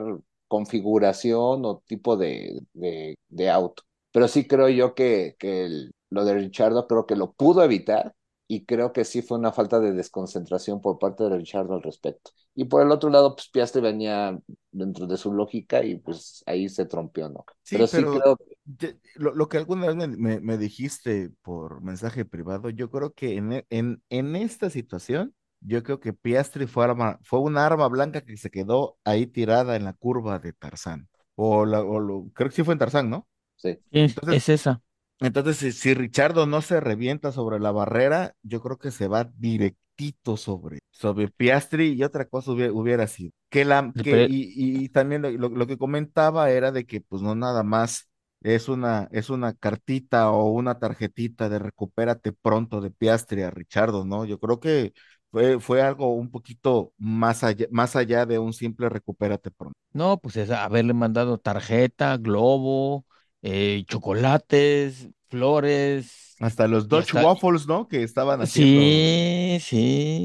configuración o tipo de, de, de auto. Pero sí creo yo que, que el- lo de Richardo creo que lo pudo evitar y creo que sí fue una falta de desconcentración por parte de Richardo al respecto. Y por el otro lado, pues Piastri venía dentro de su lógica y pues ahí se trompió, ¿no? sí, Pero sí pero creo, ye- lo, lo que alguna vez me, me- me dijiste por mensaje privado, yo creo que en, en, en esta situación, yo creo que Piastri fue, arma, fue una arma blanca que se quedó ahí tirada en la curva de Tarzán. O, la, o lo, creo que sí fue en Tarzán, ¿no? sí. Es, Entonces, es esa. Entonces, si, si Richardo no se revienta sobre la barrera, yo creo que se va directito sobre, sobre Piastri y otra cosa hubiera, hubiera sido. Que la, que, y, y también lo, lo- lo que comentaba era de que pues no nada más es una, es una cartita o una tarjetita de recupérate pronto de Piastri a Richardo, ¿no? Yo creo que fue, fue algo un poquito más allá, más allá de un simple recupérate pronto. No, pues es haberle mandado tarjeta, globo, eh, chocolates, flores, Hasta los Dutch hasta, Waffles, ¿no? Que estaban haciendo. sí,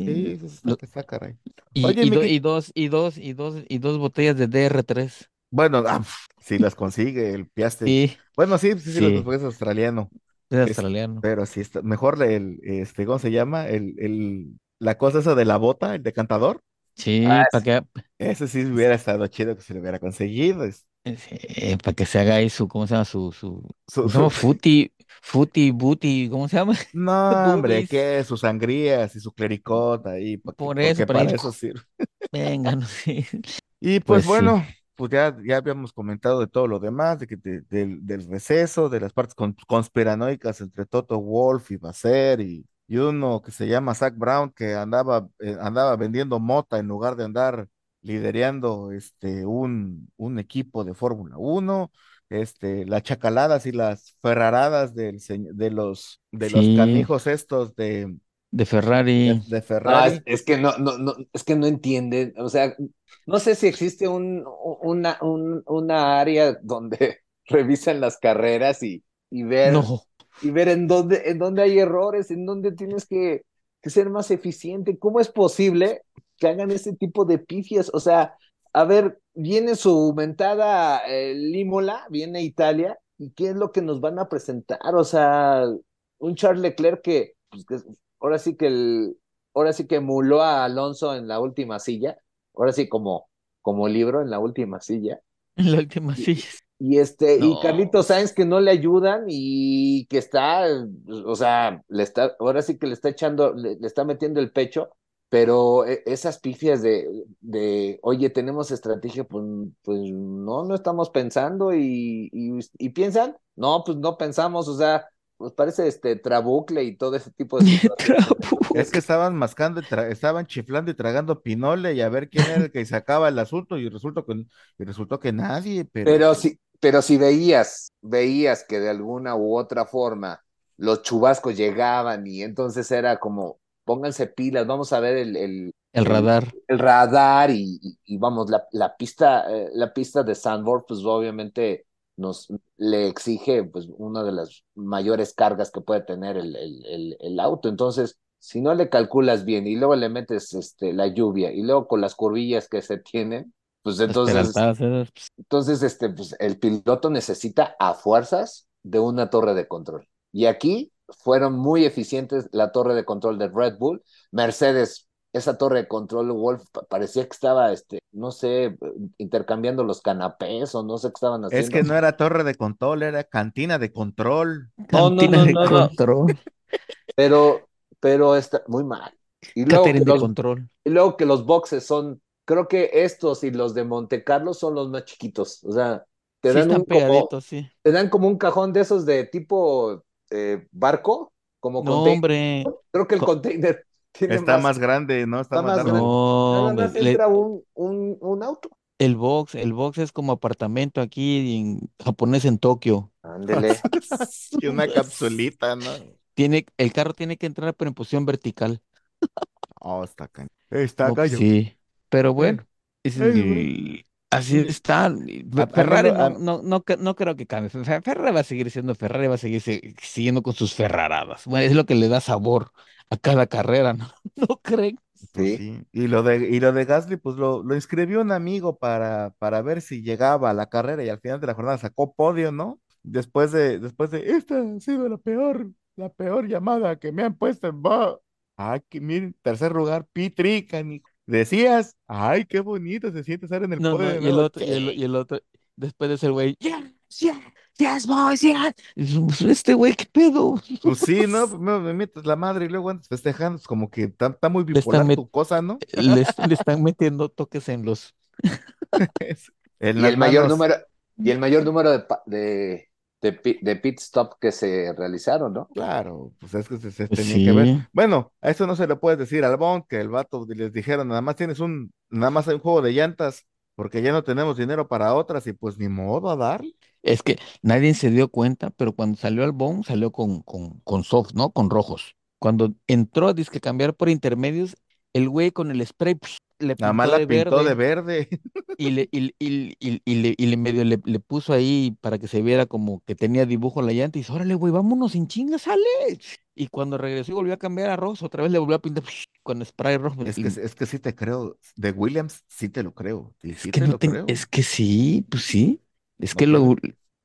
Sí, sí. eso está, Lo- está caray. y, Oye, y, do- Miki, y dos, y dos, y dos, y dos botellas de DR3. bueno, ah, si las consigue el Piaste. Sí, Bueno, sí, sí, sí, sí, es australiano. es Es, australiano. pero sí está mejor el, este, ¿cómo se llama? El, el, la cosa esa de la bota, el decantador. Sí, Ah, para que, Ese sí hubiera estado chido que se lo hubiera conseguido. es- sí, para que se haga ahí su, ¿cómo se llama? Su, su, su- ¿cómo se llama? su- Futi, futi, booty, ¿cómo se llama? [LAUGHS] No, hombre, Boobies. ¿qué? Sus sangrías y su clericota ahí, porque, Por eso, porque para eso sirve. [LAUGHS] venga, no sé. Y pues Pues sí, bueno, pues ya, ya habíamos comentado de todo lo demás, de que de- del, del receso, de las partes con- conspiranoicas entre Toto Wolf y Basser y, y uno que se llama Zach Brown que andaba, eh, andaba vendiendo mota en lugar de andar liderando este, un, un equipo de Fórmula Uno, este, las chacaladas y las ferraradas del, de los, de los canijos estos de, de de, Ferrari. de No, es, Ferrari. es que no, no, no, es que no entienden. O sea, no sé si existe un, una, un, una área donde [LAUGHS] revisan las carreras y, y ver, No, y ver en dónde, en dónde hay errores, en dónde tienes que, que ser más eficiente. ¿Cómo es posible que hagan ese tipo de pifias? O sea, a ver, viene su mentada eh, Límola, viene Italia, ¿y qué es lo que nos van a presentar? O sea, un Charles Leclerc que, pues, que ahora sí que el, ahora sí que emuló a Alonso en la última silla, ahora sí como, como libro en la última silla. en la última sí. Y este, y Carlitos Sainz que no le ayudan y que está, o sea, le está, ahora sí que le está echando, le, le está metiendo el pecho, pero e- esas pifias de, de, oye, tenemos estrategia, pues, pues no, no estamos pensando y, y, y piensan, no, pues no pensamos, o sea, pues parece este trabucle y todo ese tipo de. [LAUGHS] Es que estaban mascando, y tra- estaban chiflando y tragando pinole y a ver quién era el que sacaba el asunto y resultó que, y resultó que nadie, pero Pero si, pero si veías, veías que de alguna u otra forma los chubascos llegaban y entonces era como, pónganse pilas, vamos a ver el, el, radar. el radar y, y- y vamos, la, la pista, eh, la pista de Sandborg, pues obviamente nos le exige pues una de las mayores cargas que puede tener el, el, el, el auto. Entonces, si no le calculas bien y luego le metes este, la lluvia y luego con las curvillas que se tienen, pues entonces pues, entonces, este, pues, el piloto necesita a fuerzas de una torre de control. Y aquí fueron muy eficientes la torre de control de Red Bull. Mercedes, esa torre de control, Wolf, pa- parecía que estaba, este, no sé, intercambiando los canapés o no sé qué estaban es que haciendo. no era torre de control, era cantina de control. No, no, cantina no, de no, no. control. Pero, pero está muy mal. Y luego que de los, control. y luego que los boxes son, creo que estos y los de Monte Carlo son los más chiquitos. O sea, te Sí dan un como, sí. te dan como un cajón de esos de tipo eh, barco, como No, container. hombre. Creo que el co- container Está más, más grande, ¿no? Está está más grande. No, Nada más le- entra un, un, un auto. el box, el box es como apartamento aquí en japonés en Tokio. Ándele. [LAUGHS] [LAUGHS] Y una capsulita, ¿no? Tiene, el carro tiene que entrar pero en posición vertical. Oh, está cañón. Está No, gallo. sí. Pero bueno, es bueno. el- así está. a- al Ferrari no, a- no, no, no creo que cambie. Fe- Ferrari va a seguir siendo Ferrari, va a seguir se- siguiendo con sus ferraradas. Bueno, es lo que le da sabor a cada carrera, ¿no? [LAUGHS] ¿No creen? Pues Sí. sí. Y lo de, y lo de Gasly, pues lo, lo inscribió un amigo para, para ver si llegaba a la carrera y al final de la jornada sacó podio, ¿no? Después de, después de, esta ha sido la peor, la peor llamada que me han puesto en voz. Ay, que miren, tercer lugar, Pitri, canijo. Decías, ay, qué bonito se siente estar en el No, podio no, de y el otro, y el, y el otro, después de ser güey, yes, yes, yes, boys, yes. [LAUGHS] Este güey, ¿qué pedo? Pues sí, ¿no? [LAUGHS] Primero me metes la madre y luego andas festejando, es como que está, está muy Le bipolar met- tu cosa, ¿no? le, est- le están metiendo toques en los. [LAUGHS] En Y el mayor manos. número, y el mayor número de, de, de, pi- de pit stop que se realizaron, ¿no? Claro, pues es que se, se Pues tenía que ver. Bueno, a eso no se le puede decir al Bon, que el vato les dijeron, nada más tienes un, nada más hay un juego de llantas, porque ya no tenemos dinero para otras, y pues ni modo a darle. Es que nadie se dio cuenta, pero cuando salió Albón, salió con, con, con soft, ¿no? Con rojos. Cuando entró a disque cambiar por intermedios, el güey con el spray, psh, le Nada más la de pintó de verde verde. y le, y, [LAUGHS] y, y, y le, y le medio le, le puso ahí para que se viera como que tenía dibujo en la llanta y dice, órale, güey, vámonos sin chinga, sale. Y cuando regresó y volvió a cambiar a rojo, otra vez le volvió a pintar [LAUGHS] con spray rojo. Es y- que, es que sí te creo. De Williams sí te lo creo. Es sí que te no lo ten- creo. es que sí, pues sí. Es No que lo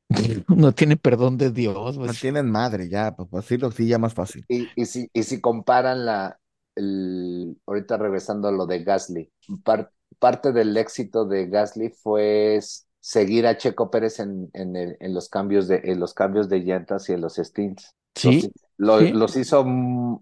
[LAUGHS] no tiene perdón de Dios, No pues. tienen madre ya, pues decirlo sí ya más fácil. Y, y si, y si comparan la, el, ahorita regresando a lo de Gasly, par- parte del éxito de Gasly fue seguir a Checo Pérez en, en, el- en los cambios de, en los cambios de llantas y en los stints. Los, Sí, lo- sí. los hizo,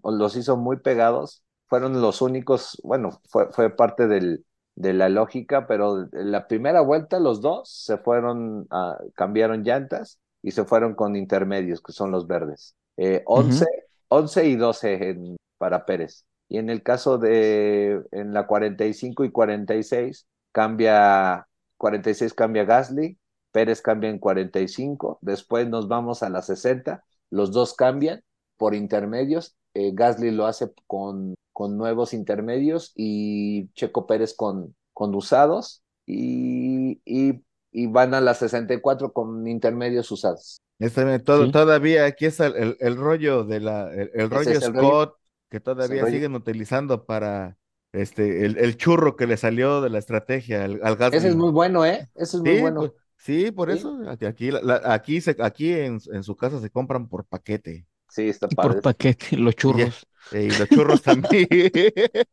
los hizo muy pegados, fueron los únicos, bueno, fue, fue parte del, de la lógica, pero en la primera vuelta los dos se fueron, a, cambiaron llantas y se fueron con intermedios, que son los verdes. Eh, 11, 11 y 12 en- para Pérez. Y en el caso de, en la 45 y 46, cambia, 46 cambia Gasly, Pérez cambia en 45, después nos vamos a la 60, los dos cambian por intermedios, eh, Gasly lo hace con, con nuevos intermedios y Checo Pérez con, con usados y, y, y van a la 64 con intermedios usados. Está bien, todo, Sí. todavía aquí está el, el- el rollo de la, el, el rollo es el rollo. Que todavía siguen utilizando para este el, el churro que le salió de la estrategia al, al Gasly. Ese es muy bueno, ¿eh? Ese es muy Sí, bueno. pues, sí, por Sí. eso aquí, aquí, la- la- aquí, se, aquí en, en su casa se compran por paquete. Sí, está [LAUGHS] padre. por paquete, los churros. eh, y los churros también. [LAUGHS]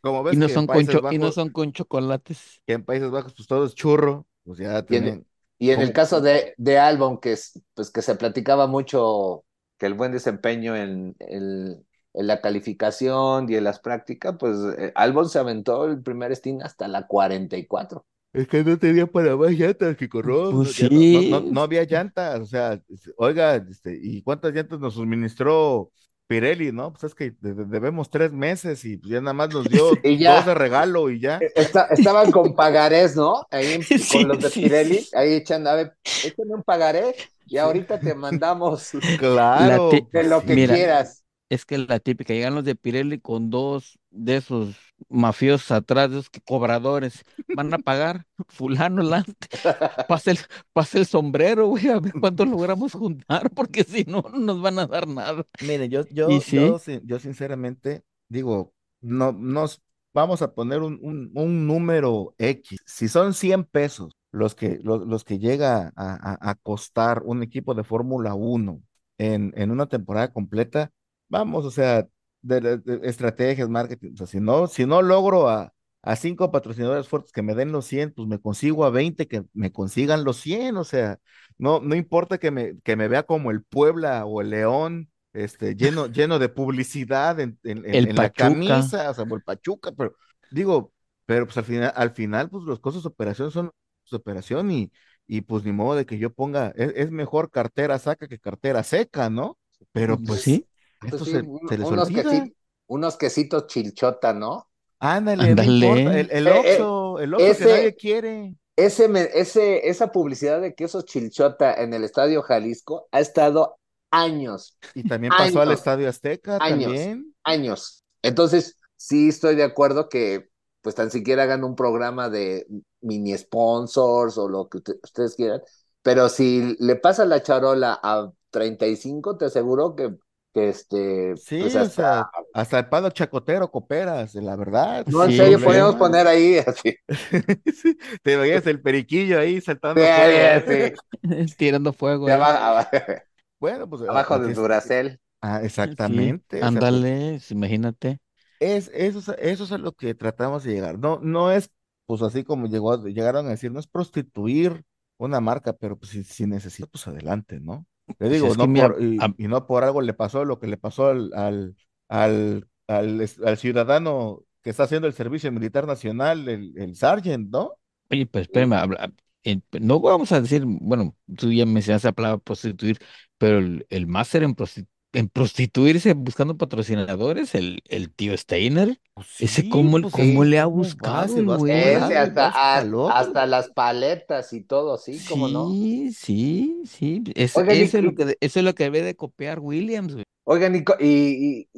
Como ves Y no que son con y no son con chocolates. que en Países Bajos pues todo es churro, pues ya Y en, tienen, y en el caso de, de Albon, que, es, pues, que se platicaba mucho que el buen desempeño en, en- en la calificación y en las prácticas, pues eh, Albon se aventó el primer stint hasta la 44. Es que no tenía para más llantas, que corrió. Pues no, ya no- sí. no, no- no había llantas. O sea, oiga, este, ¿y cuántas llantas nos suministró Pirelli, no? Pues es que de- de- debemos tres meses y pues ya nada más nos [LAUGHS] dio ya. dos de regalo y ya. Está- estaban con pagarés, ¿no? Ahí [LAUGHS] Sí, con los de Pirelli, sí. ahí echan, a ver, échame un pagaré y ahorita te mandamos [LAUGHS] Claro. te- de lo que Mira. quieras. Es que la típica, llegan los de Pirelli con dos de esos mafiosos atrás, de esos cobradores. Van a pagar, [LAUGHS] fulano, la- [LAUGHS] pasa el, pasa el sombrero, güey, a ver cuánto logramos juntar, porque si no, no nos van a dar nada. Mire, yo, yo, ¿Y sí? yo, yo sinceramente digo, no nos vamos a poner un, un, un número X. Si son 100 pesos los que, los, los que llega a, a- a costar un equipo de Fórmula 1 en, en una temporada completa, vamos, o sea, de, de- de estrategias, marketing, o sea, si no, si no logro a, a cinco patrocinadores fuertes que me den los 100, pues me consigo a 20 que me consigan los 100, o sea, no, no importa que me, que me vea como el Puebla o el León, este, lleno, [LAUGHS] lleno de publicidad en, en, en- El en la camisa, o sea, el Pachuca, pero digo, pero pues al final, al final, pues los costos de operación son de operación y, y pues ni modo de que yo ponga, es, es mejor cartera saca que cartera seca, ¿no? Pero pues Sí, Pues esto sí, se, un- se les unos, olvida. quesi- unos quesitos chilchota, ¿no? Ándale, no Ándale. importa, el, el Eh, eh, Oxxo, el Oxxo ese- que nadie quiere. Ese, ese, esa publicidad de quesos chilchota en el Estadio Jalisco ha estado años, Y también pasó al Estadio Azteca años. también. años. Entonces, sí estoy de acuerdo que pues tan siquiera hagan un programa de mini sponsors o lo que usted- ustedes quieran, pero si le pasa la charola a 35, te aseguro que, que este, Sí, pues o hasta, sea, hasta el palo chacotero cooperas, la verdad. no, en Sí, serio, sí. podemos poner ahí así. [LAUGHS] Sí, Te veías el periquillo ahí saltando Sí, fuego. sí, [LAUGHS] tirando fuego. abajo, abajo, [LAUGHS] Bueno, pues abajo así de. Duracel. Ah, Sí, exactamente. o sea, pues, ándale, imagínate. es, eso, es, eso es a lo que tratamos de llegar. No, no es, pues así como llegó, llegaron a decir, no es prostituir una marca, pero pues si, si necesita, pues adelante, ¿no? Le Pues digo, no por, y, no por algo le pasó lo que le pasó al, al, al, al, ciudadano que está haciendo el servicio militar nacional, el, el sargent, ¿no? Oye, pues espérame, habla- eh, no vamos a decir, bueno, tú ya mencionaste la palabra prostituir, pero el, el máster en, prosti- en prostituirse buscando patrocinadores, el, el tío Steiner, Pues ese sí, cómo, pues, cómo le ha buscado vas güey. Ese hasta, vas a- pa'l otro. hasta las paletas y todo, sí, cómo no. Sí, sí, sí, es- Oigan, y- eso es lo que, de- eso es lo que debe de copiar Williams, güey. Oigan, y, y,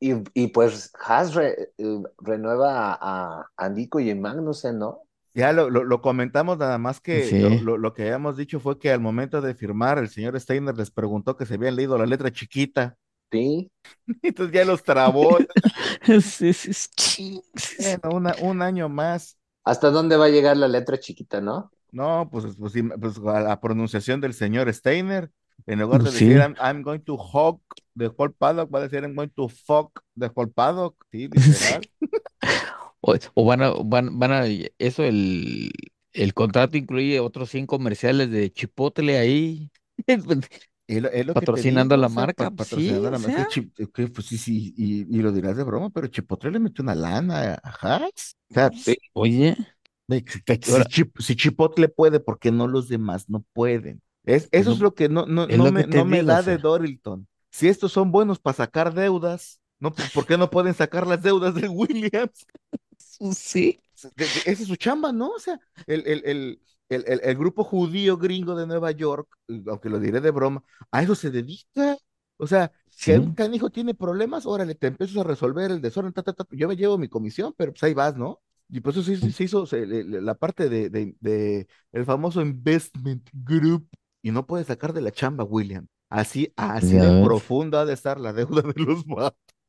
y, y- pues Haas re- eh, renueva a, a, a Nico y a Magnussen, ¿no? Ya lo, lo, lo comentamos, nada más que Sí. lo, lo- lo que habíamos dicho fue que al momento de firmar, el señor Steiner les preguntó que se habían leído la letra chiquita. Sí. [LAUGHS] Entonces ya los trabó. [LAUGHS] Sí, sí, sí. Bueno, una- un año más. ¿Hasta dónde va a llegar la letra chiquita, no? No, pues, pues, sí, pues, a la pronunciación del señor Steiner, en lugar de Pues sí. decir I'm, I'm going to hog the whole paddock, va a decir I'm going to fuck the whole paddock. Sí, [LAUGHS] literal. O, o van a, van, van a, eso, el, el contrato incluye otros 100 comerciales de Chipotle ahí, [LAUGHS] Es lo, es lo que te patrocinando digo, la marca, pa- pues sí, patrocinando la marca. pues sí, sí, y, y lo dirás de broma, pero Chipotle le metió una lana a Haas. O sea, Sí. Oye, si, Ahora- Chip- si Chipotle puede, ¿por qué no los demás no pueden? Es, eso es lo- que no, no, no me, no me digo, da o sea. de Dorilton. Si estos son buenos para sacar deudas, ¿no? ¿Por por qué no pueden sacar las deudas de [LAUGHS] Williams? Sí. De- de- esa es su chamba, ¿no? O sea, el, el, el, el, grupo judío gringo de Nueva York, eh, aunque lo diré de broma, a eso se dedica. O sea, Sí. un canijo tiene problemas, órale, te empiezas a resolver el desorden, ta, ta, ta, yo me llevo mi comisión, pero pues ahí vas, ¿no? Y por eso se, hizo- se hizo se- le- le- la parte de, de, de el famoso investment group y no puede sacar de la chamba, William. Así, así de profunda ha de estar la deuda de los.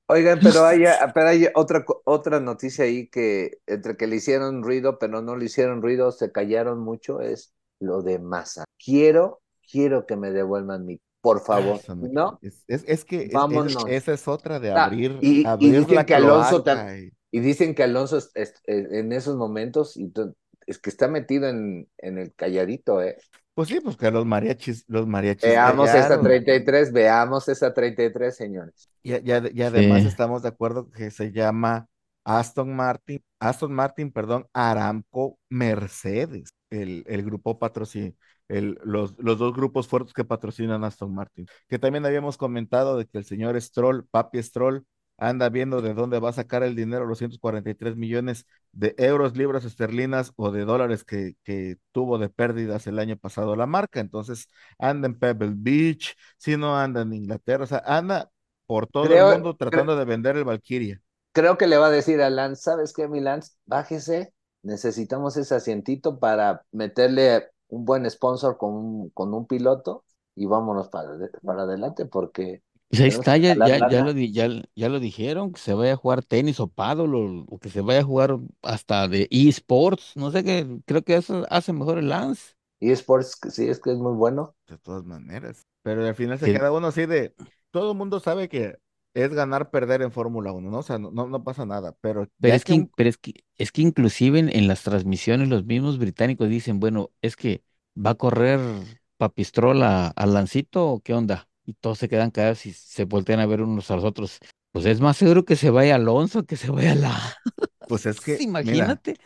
Oigan, pero hay, [LAUGHS] pero hay otra, otra noticia ahí que entre que le hicieron ruido, pero no le hicieron ruido, se callaron mucho, es lo de Massa. Quiero, quiero que me devuelvan mi, por favor. Me- ¿No? Es, es, es que es- Vámonos. esa es otra de Ah, abrir, y- y abrir dicen la que Alonso y- Y dicen que Alonso en esos momentos, y es que está metido en, en el calladito, ¿eh? Pues sí, pues que los mariachis, los mariachis Veamos esta callaron. 33, veamos esta 33, señores. Y, y- y además Sí. estamos de acuerdo que se llama Aston Martin, Aston Martin, perdón, Aramco Mercedes, el, el grupo patrocina, el, los, los dos grupos fuertes que patrocinan Aston Martin. Que también habíamos comentado de que el señor Stroll, Papi Stroll, anda viendo de dónde va a sacar el dinero, los 143 millones de euros, libras esterlinas o de dólares que, que tuvo de pérdidas el año pasado la marca. Entonces anda en Pebble Beach, si no anda en Inglaterra, o sea, anda por todo Creo- el mundo tratando de vender el Valkyria. Creo que le va a decir a Lance, ¿sabes qué, mi Lance? Bájese, necesitamos ese asientito para meterle un buen sponsor con un, con un piloto y vámonos para, para adelante porque Pues ahí está, ya, ya, ya lo, di- ya, ya lo dijeron, que se vaya a jugar tenis o pádel o, o que se vaya a jugar hasta de eSports, no sé qué, creo que eso hace mejor el Lance. eSports sí es que es muy bueno. De todas maneras. Pero al final se Sí. queda uno así de, todo el mundo sabe que es ganar, perder en Fórmula 1, ¿no? O sea, no, no, no pasa nada, pero Pero ya es que, que in- pero es que, es que inclusive en, en las transmisiones los mismos británicos dicen, bueno, es que va a correr Papistrol a, a Lancito o qué onda, y todos se quedan callados y se voltean a ver unos a los otros. Pues es más seguro que se vaya Alonso que se vaya la. [LAUGHS] Pues es que, [LAUGHS] Imagínate.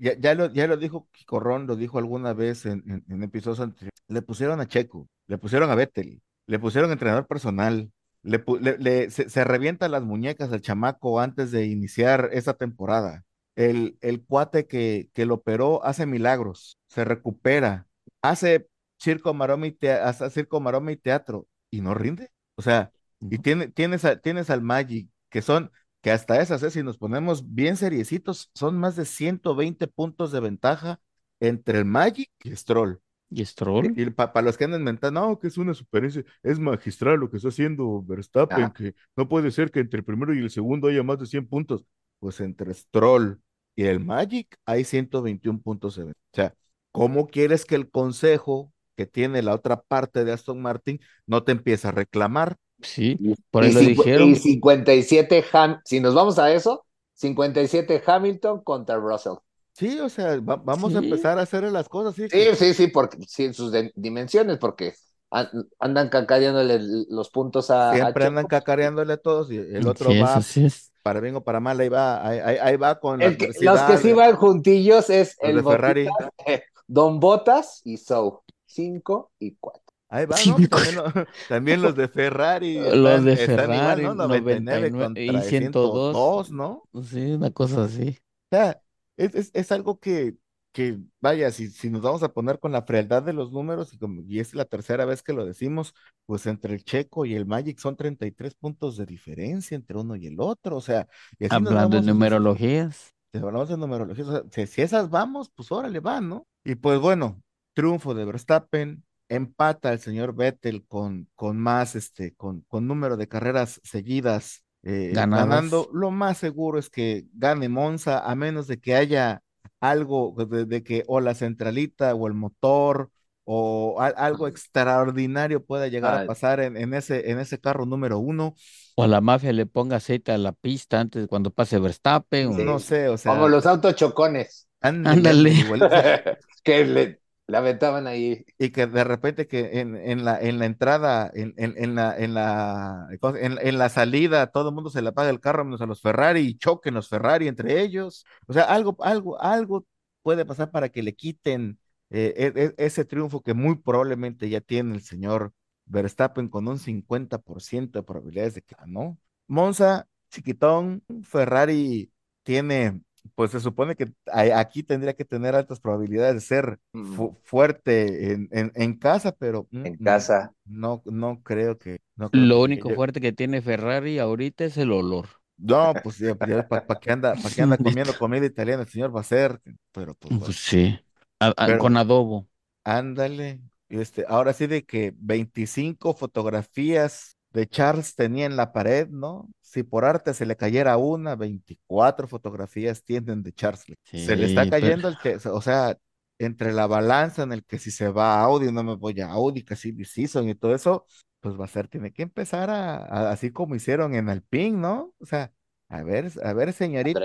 Ya, ya lo, ya lo dijo Corrón, lo dijo alguna vez en, en- en episodios anteriores. Le pusieron a Checo, le pusieron a Vettel, le pusieron entrenador personal, le, le- le- se, se revienta las muñecas al chamaco antes de iniciar esa temporada. El, el cuate que, que lo operó hace milagros, se recupera, hace circo, maroma y, tea- hace circo, maroma y teatro y no rinde. O sea, y tiene, tienes, a- tienes al Magic, que son que hasta esas, ¿eh? si nos ponemos bien seriecitos, son más de 120 puntos de ventaja entre el Magic y Stroll. Y Stroll. Y para los que andan inventando, no, que es una superioridad, es magistral lo que está haciendo Verstappen, Ah. que no puede ser que entre el primero y el segundo haya más de 100 puntos. Pues entre Stroll y el Magic hay 121 puntos de ventaja. O sea, ¿cómo quieres que el consejo que tiene la otra parte de Aston Martin no te empiece a reclamar? Sí, Y, por ahí y dijeron. y 57 Ham, si nos vamos a eso, 57 Hamilton contra Russell. Sí, o sea, va- vamos a empezar a hacer las cosas. Sí, sí, sí, porque sí, en sus de- dimensiones, porque an- andan cacareándole los puntos a, a Siempre andan cacareándole a todos y el otro va es. para bien o para mal, ahí va, ahí, ahí- ahí va con El los que sí van juntillos es el de Ferrari. Eh, Don Botas y Sou. 5 y 4. Ahí va, ¿no? También, lo- [LAUGHS] también los de Ferrari Los están, de están igual, Ferrari, ¿no? 99 99 y contra 102. 102, ¿no? O Sí, una cosa así. sea, es, es, es algo que, que vaya, si, si nos vamos a poner con la frialdad de los números, y, como- y es la tercera vez que lo decimos, pues entre el Checo y el Magic son 33 puntos de diferencia entre uno y el otro, o sea, y así nos Hablando de numerologías, si hablamos de numerología, o sea, si, si esas vamos, pues órale, van, ¿no? Y pues bueno, triunfo de Verstappen, empata el señor Vettel con, con más, este, con, con número de carreras seguidas eh, ganando. Lo más seguro es que gane Monza, a menos de que haya algo de, de que o la centralita o el motor o al- algo extraordinario pueda llegar a Ah. pasar en, en ese, en ese carro número uno. o a la mafia le ponga aceite a la pista antes de cuando pase Verstappen, o-. No sé, o sea, Como los autochocones ándale, Ándale. igualito. [LAUGHS] que le, le aventaban ahí. y que de repente que en, en la, en la entrada, en, en, la, en la, ¿cómo se- en, en la salida, todo el mundo se le apaga el carro menos a los Ferrari y choquen los Ferrari entre ellos. O sea, algo, algo, algo puede pasar para que le quiten eh, e- e- ese triunfo que muy probablemente ya tiene el señor Verstappen con un 50% de probabilidades de que ganó. Monza, chiquitón, Ferrari tiene, pues se supone que a- aquí tendría que tener altas probabilidades de ser Mm. fu- fuerte en, en, en casa, pero mm, En mm, casa. no, no creo que, no creo Lo que único fuerte que tiene Ferrari ahorita es el olor. No, pues ya, para qué anda, para qué anda [LAUGHS] comiendo comida italiana el señor va a ser, pero pues bueno. Pues sí, A- a- Pero- con adobo. Ándale, este, ahora sí de que 25 fotografías de Charles tenía en la pared, ¿no? Si por arte se le cayera una, 24 fotografías tienen de Charles. Se le está pero- cayendo el que, o sea, entre la balanza en el que si se va a Audi, no me voy a Audi, casi Season y todo eso, pues va a ser, tiene que empezar a, a- así como hicieron en Alpine, ¿no? O sea, a ver, a ver, señoritas,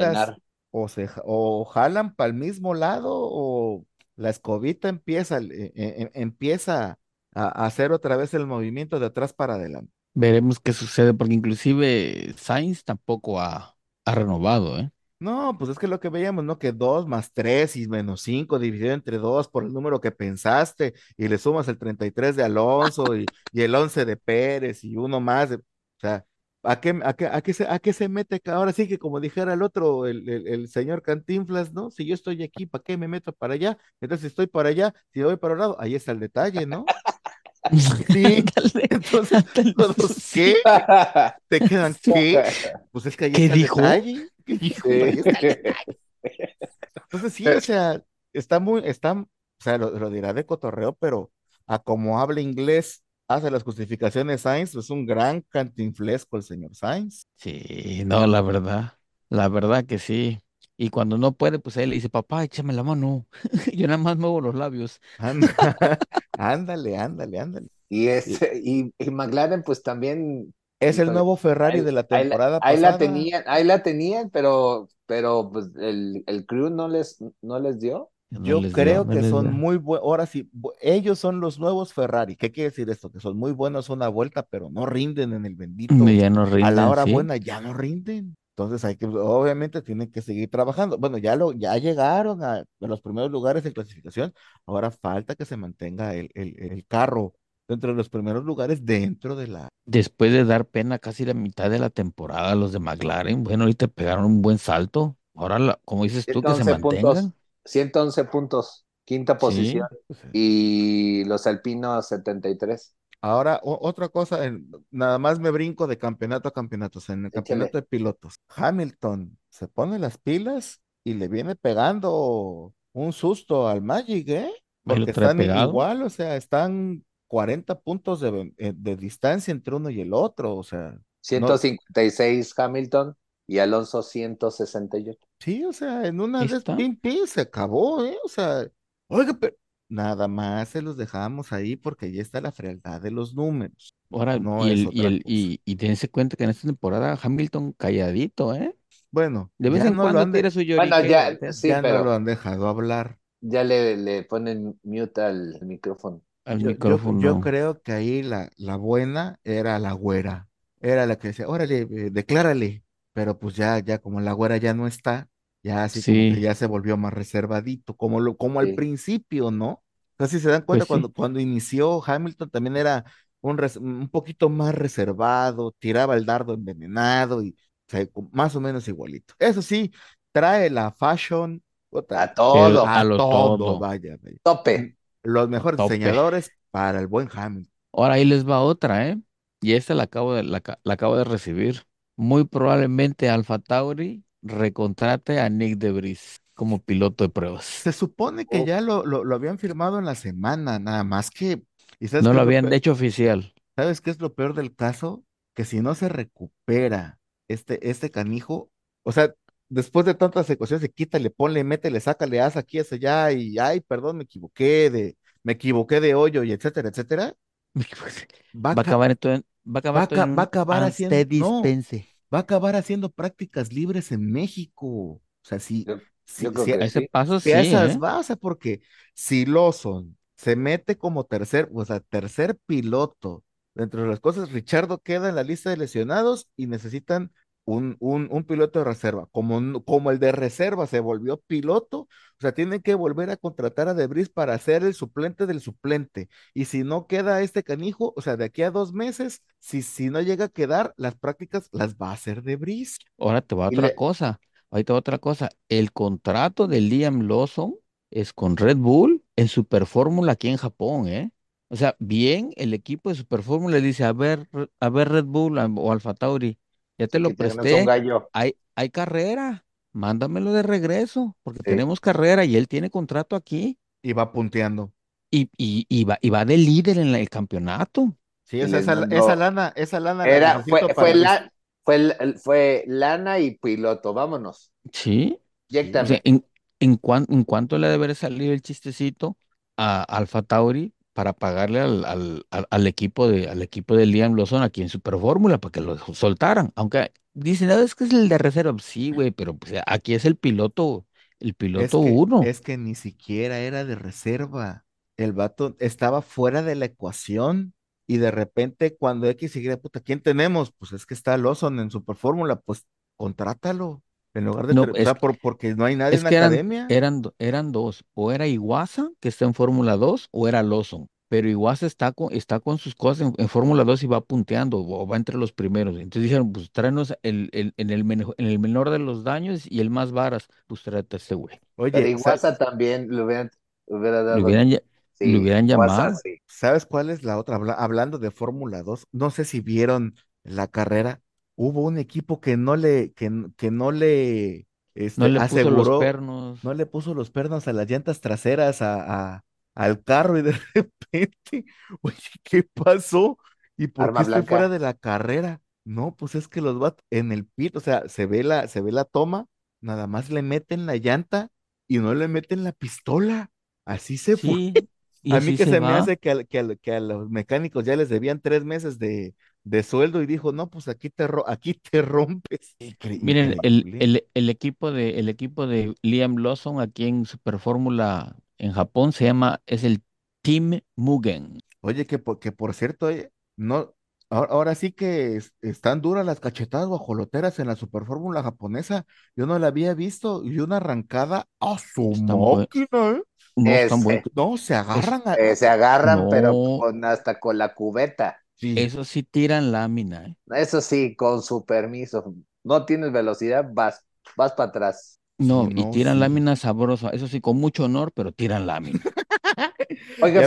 o se o jalan para el mismo lado o la escobita empieza, eh, eh, empieza a, a hacer otra vez el movimiento de atrás para adelante. Veremos qué sucede, porque inclusive Sainz tampoco ha, ha renovado, ¿eh? No, pues es que lo que veíamos, ¿no? Que dos más tres y menos cinco dividido entre dos por el número que pensaste y le sumas el 33 de Alonso y, [LAUGHS] y el 11 de Pérez y uno más. de- o sea, ¿a qué, a qué, a qué se, a qué se mete? Ahora sí que como dijera el otro, el, el, el señor Cantinflas, ¿no? Si yo estoy aquí, ¿para qué me meto para allá? Entonces, si estoy para allá, si voy para un lado, ahí está el detalle, ¿no? Sí, [LAUGHS] [LAUGHS] entonces, todos. ¿qué? ¿Te quedan qué? Pues es que ahí ¿Qué está dijo? detalle. ¿Qué dijo? Ahí está el [LAUGHS] detalle. Entonces sí, o sea, está muy, está, o sea, lo, lo dirá de cotorreo, pero a como habla inglés, hace las justificaciones Sainz, es un gran cantinflesco el señor Sainz. Sí, no, la verdad, la verdad que sí. Y cuando no puede, pues él le dice, papá, échame la mano. [LAUGHS] Yo nada más muevo los labios. [LAUGHS] [LAUGHS] Ándale, ándale, ándale. Y, este, y, y McLaren, pues también. Es el nuevo Ferrari ahí- de la temporada ahí la pasada. tenían, ahí la tenían, pero, pero pues el, el crew no les, no les dio. No Yo les creo que son dio. muy buenos, ahora sí, ellos son los nuevos Ferrari. ¿Qué quiere decir esto? Que son muy buenos una vuelta, pero no rinden en el bendito. Ya no a la rinden, hora sí. buena ya no rinden. Entonces hay que, obviamente tienen que seguir trabajando. Bueno, ya lo, ya llegaron a, a los primeros lugares de clasificación. Ahora falta que se mantenga el, el, el carro dentro de los primeros lugares dentro de la. Después de dar pena casi la mitad de la temporada, los de McLaren, bueno, ahorita pegaron un buen salto. Ahora, la- como dices tú, que se 111 puntos, mantengan. 111 puntos, quinta posición. pues, eh, Y los alpinos 73. Ahora, o- otra cosa, en- nada más me brinco de campeonato a campeonato. O sea, en el Échale. campeonato de pilotos, Hamilton se pone las pilas y le viene pegando un susto al Magic, ¿eh? Porque están pegado. igual, o sea, están 40 puntos de, eh, de distancia entre uno y el otro, o sea, no, 156 Hamilton y Alonso 168. sí, o sea, en una pim, pim, se acabó, ¿eh? O sea, oiga, pero nada más se los dejamos ahí porque ahí está la frialdad de los números, Ahora, no y el, y otra el, cosa. y, y dense cuenta que en esta temporada Hamilton calladito, ¿eh? Bueno, De vez en no lo cuando han de- tira su Bueno, lloriqueo, ya, sí, no lo han dejado hablar. ya le, le ponen mute al micrófono. al Yo, yo, micrófono. yo creo que ahí la, la buena era la güera, era la que decía, órale, eh, declárale, pero pues ya, ya como la güera ya no está, ya así como que Sí, ya se volvió más reservadito, como, lo, como al Sí. principio, ¿no? Entonces, si se dan cuenta, pues cuando, sí. cuando inició Hamilton también era un, res- un poquito más reservado, tiraba el dardo envenenado y o sea, más o menos igualito. Eso sí, trae la fashion A todo, a a lo todo, todo. vaya, vaya. tope. Los mejores Tope. diseñadores para el buen Hamilton. Ahora ahí les va otra, ¿eh? Y esta la acabo de, la, la acabo de recibir. Muy probablemente Alfa Tauri recontrate a Nick DeVries como piloto de pruebas. Se supone que Oh. ya lo, lo, lo habían firmado en la semana, nada más que. ¿y sabes No lo habían hecho oficial. ¿Sabes qué es lo peor del caso? Que si no se recupera este, este canijo, o sea, después de tantas ecuaciones de quítale, ponle, métele, sácale, haz aquí, haz allá, y ay, perdón, me equivoqué de, me equivoqué de hoyo, y etcétera, etcétera, [LAUGHS] va a, Va a ca- acabar esto en, va a acabar va a acabar haciendo- no. Va a acabar haciendo prácticas libres en México. O sea, si, Yo, si, yo A ese sí. paso si sí, esas ¿eh? va, o sea, porque si Lawson se mete como tercer, o sea, tercer piloto, dentro de las cosas, Richardo queda en la lista de lesionados y necesitan un, un, un piloto de reserva. Como, como el de reserva se volvió piloto, o sea, tienen que volver a contratar a Debris para ser el suplente del suplente. Y si no queda este canijo, o sea, de aquí a dos meses, si, si no llega a quedar, las prácticas las va a hacer Debris. Ahora te va otra le- cosa. Ahí te va otra cosa. El contrato de Liam Lawson es con Red Bull en Super Fórmula aquí en Japón, ¿eh? O sea, bien, el equipo de Super Fórmula le dice, a ver, a ver Red Bull o Alfa Tauri, ya te lo Que tenemos un presté, gallo. hay, hay carrera, mándamelo de regreso, porque Sí. tenemos carrera y él tiene contrato aquí Y va punteando. y, y, y va, y va de líder en la- el campeonato. Sí, esa, esa lana, esa lana la Era, fue, fue, la, fue, lana y piloto, vámonos. Sí. O Inyéctame. sea, en, en, cuan- en cuánto le debe salido el chistecito a Alfa Tauri para pagarle al, al, al, equipo de al equipo de Liam Lawson aquí en Super Fórmula para que lo soltaran. Aunque dicen, no, es que es el de reserva. Sí, güey, pero pues, aquí es el piloto, el Es piloto que, uno. es que ni siquiera era de reserva. El vato estaba fuera de la ecuación y de repente cuando X y puta, ¿quién tenemos? Pues es que está Lawson en Superfórmula, pues contrátalo. En lugar de, No, o es sea, que- por- porque no hay nadie Es en la que eran, academia. eran, do- eran dos, o era Iwasa, que está en Fórmula 2, o era Lawson. Pero Iwasa está con, está con sus cosas en, en Fórmula 2 y va punteando, o va entre los primeros. Entonces dijeron, pues tráenos el, el- en el, menejo- en el menor de los daños y el más varas, pues tráete a este güey. Pero Oye, Iguaza también le hubieran, le hubiera dado. Le hubieran, sí, hubieran llamado. sí. ¿sabes cuál es la otra? Habla- hablando de Fórmula 2, no sé si vieron la carrera. Hubo un equipo que no le, que, que no le este, No le puso los aseguró. pernos. no le puso los pernos a las llantas traseras a, a- al carro y de [LAUGHS] repente, oye, ¿qué pasó? ¿Y por Arma qué estoy fuera blanca. de la carrera? No, pues es que los va en el pit, o sea, se ve la, se ve la toma, nada más le meten la llanta y no le meten la pistola. Así se fue. Y A mí que se se me hace que a los mecánicos ya les debían tres meses de, de sueldo y dijo, no, pues aquí te, ro- aquí te [LAUGHS] rompes. Incre- Miren, el, increíble. el, el equipo de, el equipo de Liam Lawson aquí en Super Fórmula en Japón se llama, es el Team Mugen. Oye, que por, que por cierto, oye, no, ahora, ahora sí que es- están duras las cachetadas guajoloteras en la Superfórmula japonesa. Yo no la había visto y una arrancada a su buen- máquina, ¿eh? No Ese. se agarran a... Eh, se agarran, pero con, hasta con la cubeta. Sí, Eso sí tiran lámina, ¿eh? Eso sí, con su permiso. No tienes velocidad, vas, vas para atrás. No, Sí, y no, tiran sí. lámina sabrosa. Eso sí, con mucho honor, pero tiran lámina. [LAUGHS] Oiga,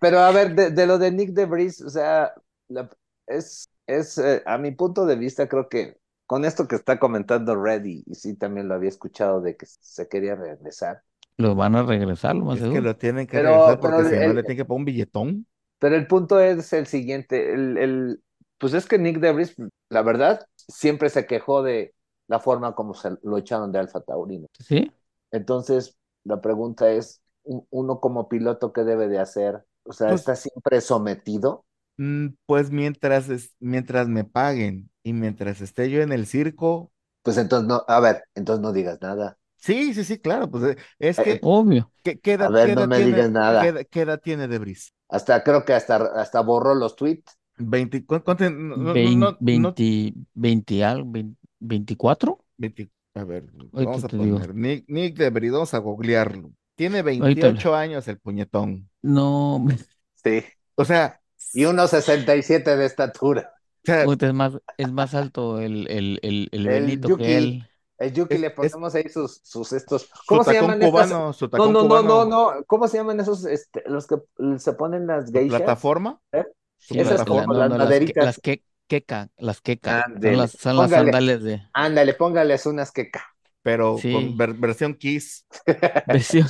pero, a ver, de, de lo de Nick DeVries, o sea, la- es, es eh, a mi punto de vista, creo que con esto que está comentando Reddy, y sí también lo había escuchado de que se quería regresar, Los van a regresar, lo más es que seguro. lo tienen que Pero- regresar porque si no le tienen que poner un billetón. Pero el punto es el siguiente, el, el, pues es que Nick DeVries, la verdad, siempre se quejó de la forma como se lo echaron de Alfa Taurino. ¿Sí? Entonces, la pregunta es, un- uno como piloto, ¿qué debe de hacer? O sea, Pues- ¿está siempre sometido? Mm, Pues mientras, es- mientras me paguen y mientras esté yo en el circo, Pues entonces no, a ver, entonces no digas nada. sí, sí, sí, claro, pues eh, es Eh, que, Obvio. ¿qué, qué edad, a ver, qué no me tiene, digas nada. qué edad- qué edad tiene Debris? Hasta creo que hasta, hasta borró los tweets. 20, ¿cu- cuánto- no, no, no, Vein- no, no, 20, 20 algo, vein- 24. 20 a ver, vamos a poner, Nick, Nick Debris, vamos a googlearlo. Tiene Ahorita 28 años el puñetón. No, Sí. O sea, Y unos 67 de estatura. o sea, puta, es más, es más alto el, el, el, el El Benito Yuki. que él. El Yuki Es- le es- ponemos ahí sus, sus estos. ¿Cómo se llaman estas? cubano, su No, no, no, cubano, no, no. ¿Cómo se llaman esos, este, los que se ponen las geishas? plataforma, ¿Eh? Sí, Esas plataforma. como no, las no, las, que- maderitas. las que, queca, las queca, son las, son las póngale. sandalias de Ándale, póngales unas queca. pero Sí. con ver- versión Kiss [LAUGHS] versión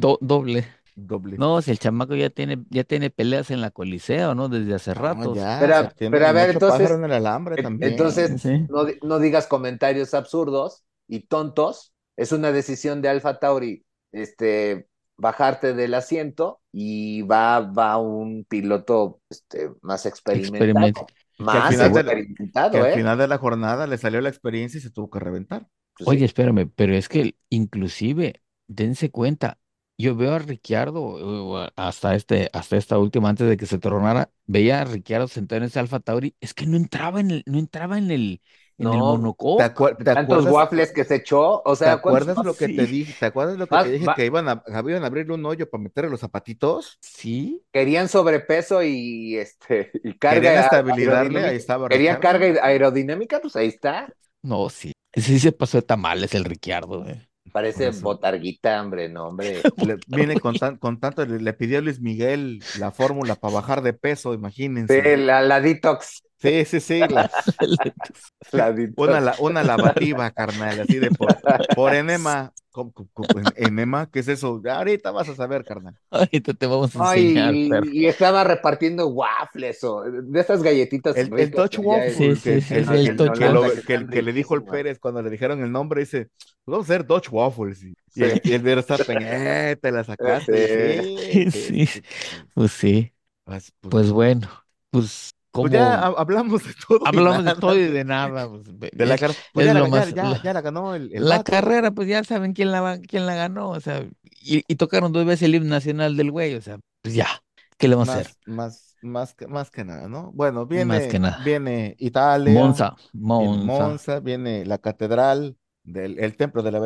do- doble. doble. No, si el chamaco ya tiene, ya tiene peleas en la Coliseo, ¿no? Desde hace No, rato. ya, Pero- o sea, tiene pero a ver, entonces- pájaro en el alambre En- también. Entonces, Sí. no, no digas comentarios absurdos y tontos. Es una decisión de Alfa Tauri, este, bajarte del asiento y va, va un piloto este, más experimentado. Más final de la- experimentado, que al ¿eh? final de la jornada le salió la experiencia y se tuvo que reventar. Pues Oye, sí. espérame, pero es que inclusive, dense cuenta, yo veo a Ricciardo eh, hasta este, hasta esta última, antes de que se tornara, veía a Ricciardo sentado en ese Alfa Tauri, es que no entraba en el, no entraba en el, en el No, ¿Te, monocoque. acuer- te Tantos waffles que se echó, o ¿te sea, ¿cuántos acuerdas lo que te dije? ¿Te acuerdas lo que te dije va- que iban a, iban a abrirle un hoyo para meterle los zapatitos? Sí, querían sobrepeso y este y carga Querían estabilizarle, ahí estaba Querían carga aerodinámica, pues ahí está. no, sí. Sí se pasó de tamales el Ricciardo, eh. Parece botarguita, hombre, no, hombre. [LAUGHS] Le- viene con, tan- con tanto, le, le pidió a Luis Miguel la fórmula para bajar de peso, imagínense. Sí, la, la detox. Sí, sí, sí, la- [LAUGHS] La una, la- una lavativa, carnal, así de por, por enema. ¿Cómo- cómo- cómo- enema? ¿Qué es eso? Ahorita vas a saber, carnal. Ahorita te vamos a enseñar, y, estaba repartiendo waffles o de estas galletitas El, el Touch que ya Waffle, es- Sí, sí, que, sí, que- sí, que- el que Touch lo- que- que le dijo el. Pérez cuando le dijeron el nombre, dice, "Pues vamos a hacer Dodge Waffles. Y, y el, Sí. y el Verstappen, [LAUGHS] eh, te la sacaste. Sí, Sí. [LAUGHS] sí, sí. Pues sí, Pues, pues, pues bueno, pues como pues ya ha- hablamos de todo. hablamos de todo y de nada, pues, [LAUGHS] de la es- car- pues es ya, la, ya- más- ya- la- ya la ganó el, el La vato. carrera, pues ya saben quién la, quién la ganó, o sea, y, y tocaron dos veces el himno nacional del güey, o sea, pues ya, ¿qué le vamos a hacer? Más, más, que, más que nada, ¿no? Bueno, viene, Más que nada. viene Italia, Monza, viene Monza, Monza, viene la catedral del el templo de la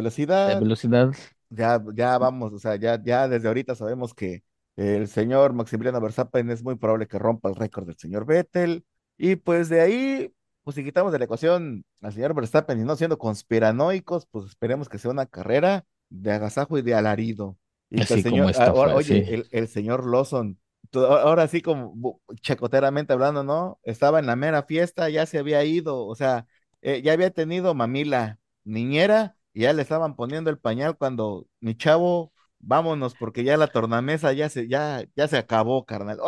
de velocidad. velocidad, Ya, ya vamos, o sea, ya, ya desde ahorita sabemos que el señor Maximiliano Verstappen es muy probable que rompa el récord del señor Vettel. Y pues de ahí, pues si quitamos de la ecuación al señor Verstappen y no siendo conspiranoicos, pues esperemos que sea una carrera de agasajo y de alarido. Y que el Así como señor, esta ahora, fue, oye, sí. el, el señor Lawson, ahora sí como chacoteramente hablando, ¿no? Estaba en la mera fiesta, ya se había ido, o sea, eh, ya había tenido mamila niñera y ya le estaban poniendo el pañal cuando mi chavo, vámonos, porque ya la tornamesa ya se, ya, ya se acabó, carnal.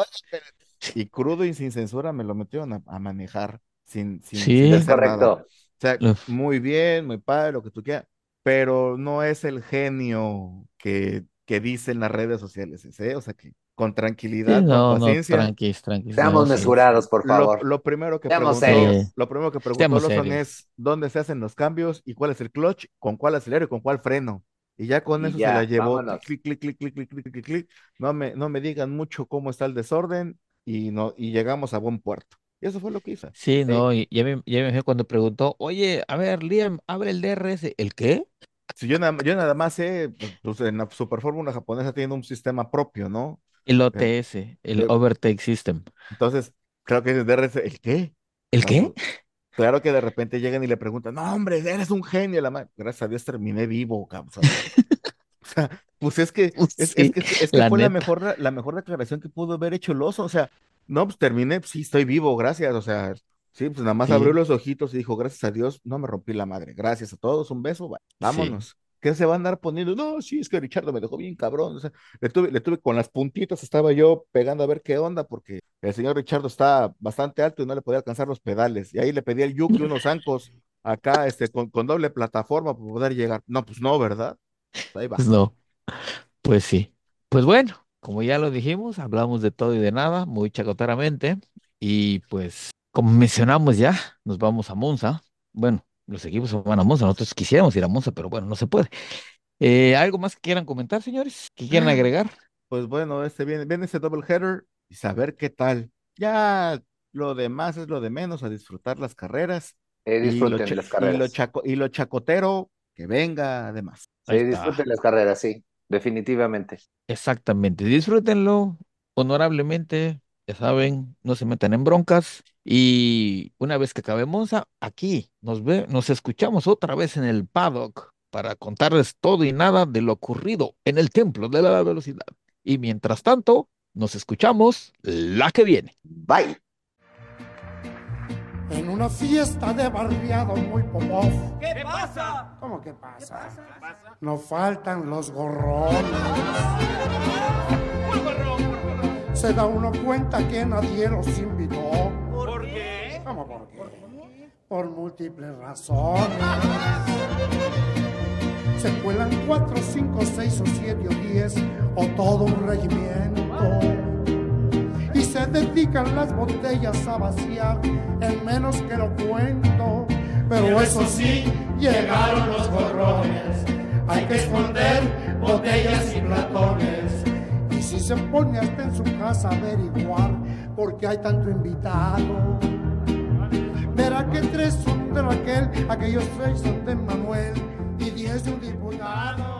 Y crudo y sin censura me lo metieron a, a manejar sin, sin, Sí. sin nada. correcto. O sea, Uf. muy bien, muy padre, lo que tú quieras, pero no es el genio que, que dicen las redes sociales, ¿eh? O sea, que con Sí, tranquilidad, no, con no, paciencia. tranquis, tranquis, Seamos no, sí. mesurados, por favor. lo primero que Seamos preguntó, serios. lo primero que preguntó Lawson es dónde se hacen los cambios y cuál es el clutch, con cuál acelero y con cuál freno. Y ya con Y eso ya, se la llevó. Clic, clic, clic, clic, clic, clic, clic, clic. No me, no me digan mucho cómo está el desorden y no, y llegamos a buen puerto. Y eso fue lo que hizo. Sí, no, y ya me, ya me cuando preguntó, oye, a ver, Liam, abre el DRS, ¿el qué? Si yo nada, yo nada más sé, pues, pues, en la Super Fórmula japonesa tiene un sistema propio, ¿no? El OTS, el eh, Overtake System. Entonces, creo que es DRS, ¿el qué? ¿El qué? Claro, que de repente llegan y le preguntan, no, hombre, eres un genio. La ma- Gracias a Dios terminé vivo, cabrón. O sea, [LAUGHS] pues es que, Pues es, sí, es que, es que la fue la mejor, la mejor declaración que pudo haber hecho el oso. O sea, no, pues terminé, sí, estoy vivo, gracias. O sea, sí, pues nada más Sí. abrió los ojitos y dijo, gracias a Dios, no me rompí la madre. Gracias a todos, un beso, vámonos. ¿Qué se va a andar poniendo? No, sí, es que Richardo me dejó bien cabrón. O sea, le tuve, le tuve con las puntitas, estaba yo pegando a ver qué onda, porque el señor Richardo está bastante alto y no le podía alcanzar los pedales. Y ahí le pedí al Yuki unos zancos acá, este, con, con doble plataforma para poder llegar. No, pues no, ¿verdad? Ahí va. Pues no, pues sí. Pues bueno, como ya lo dijimos, hablamos de todo y de nada, muy chacotaramente. Y pues, como mencionamos ya, nos vamos a Monza. Bueno, los equipos van a Monza, nosotros quisiéramos ir a Monza, pero bueno, no se puede. Eh, ¿algo más que quieran comentar, señores? ¿Que quieran agregar? Pues bueno, este viene, viene ese double header y saber qué tal. Ya lo demás es lo de menos, a disfrutar las carreras. Eh, y lo, disfruten las y lo carreras. chaco- y lo chacotero, que venga además. Sí, disfruten las carreras, sí, definitivamente. Exactamente, disfrútenlo honorablemente, ya saben, no se metan en broncas Y una vez que acabemos a- aquí, nos ve, nos escuchamos otra vez en el paddock para contarles todo y nada de lo ocurrido en el templo de la velocidad. Y mientras tanto, nos escuchamos la que viene. Bye. En una fiesta de barriado muy popov. ¿Qué pasa? ¿Cómo que pasa? No faltan los gorrones. Se da uno cuenta que nadie los invitó. ¿Cómo por qué? Por múltiples razones. Se cuelan cuatro, cinco, seis o siete o diez o todo un regimiento. Y se dedican las botellas a vaciar en menos que lo cuento. Pero eso sí, llegaron los gorrones. Hay que esconder botellas y platones. Y si se pone hasta en su casa a averiguar por qué hay tanto invitado. Verá que tres son de Raquel, aquellos seis son de Manuel y diez de un diputado.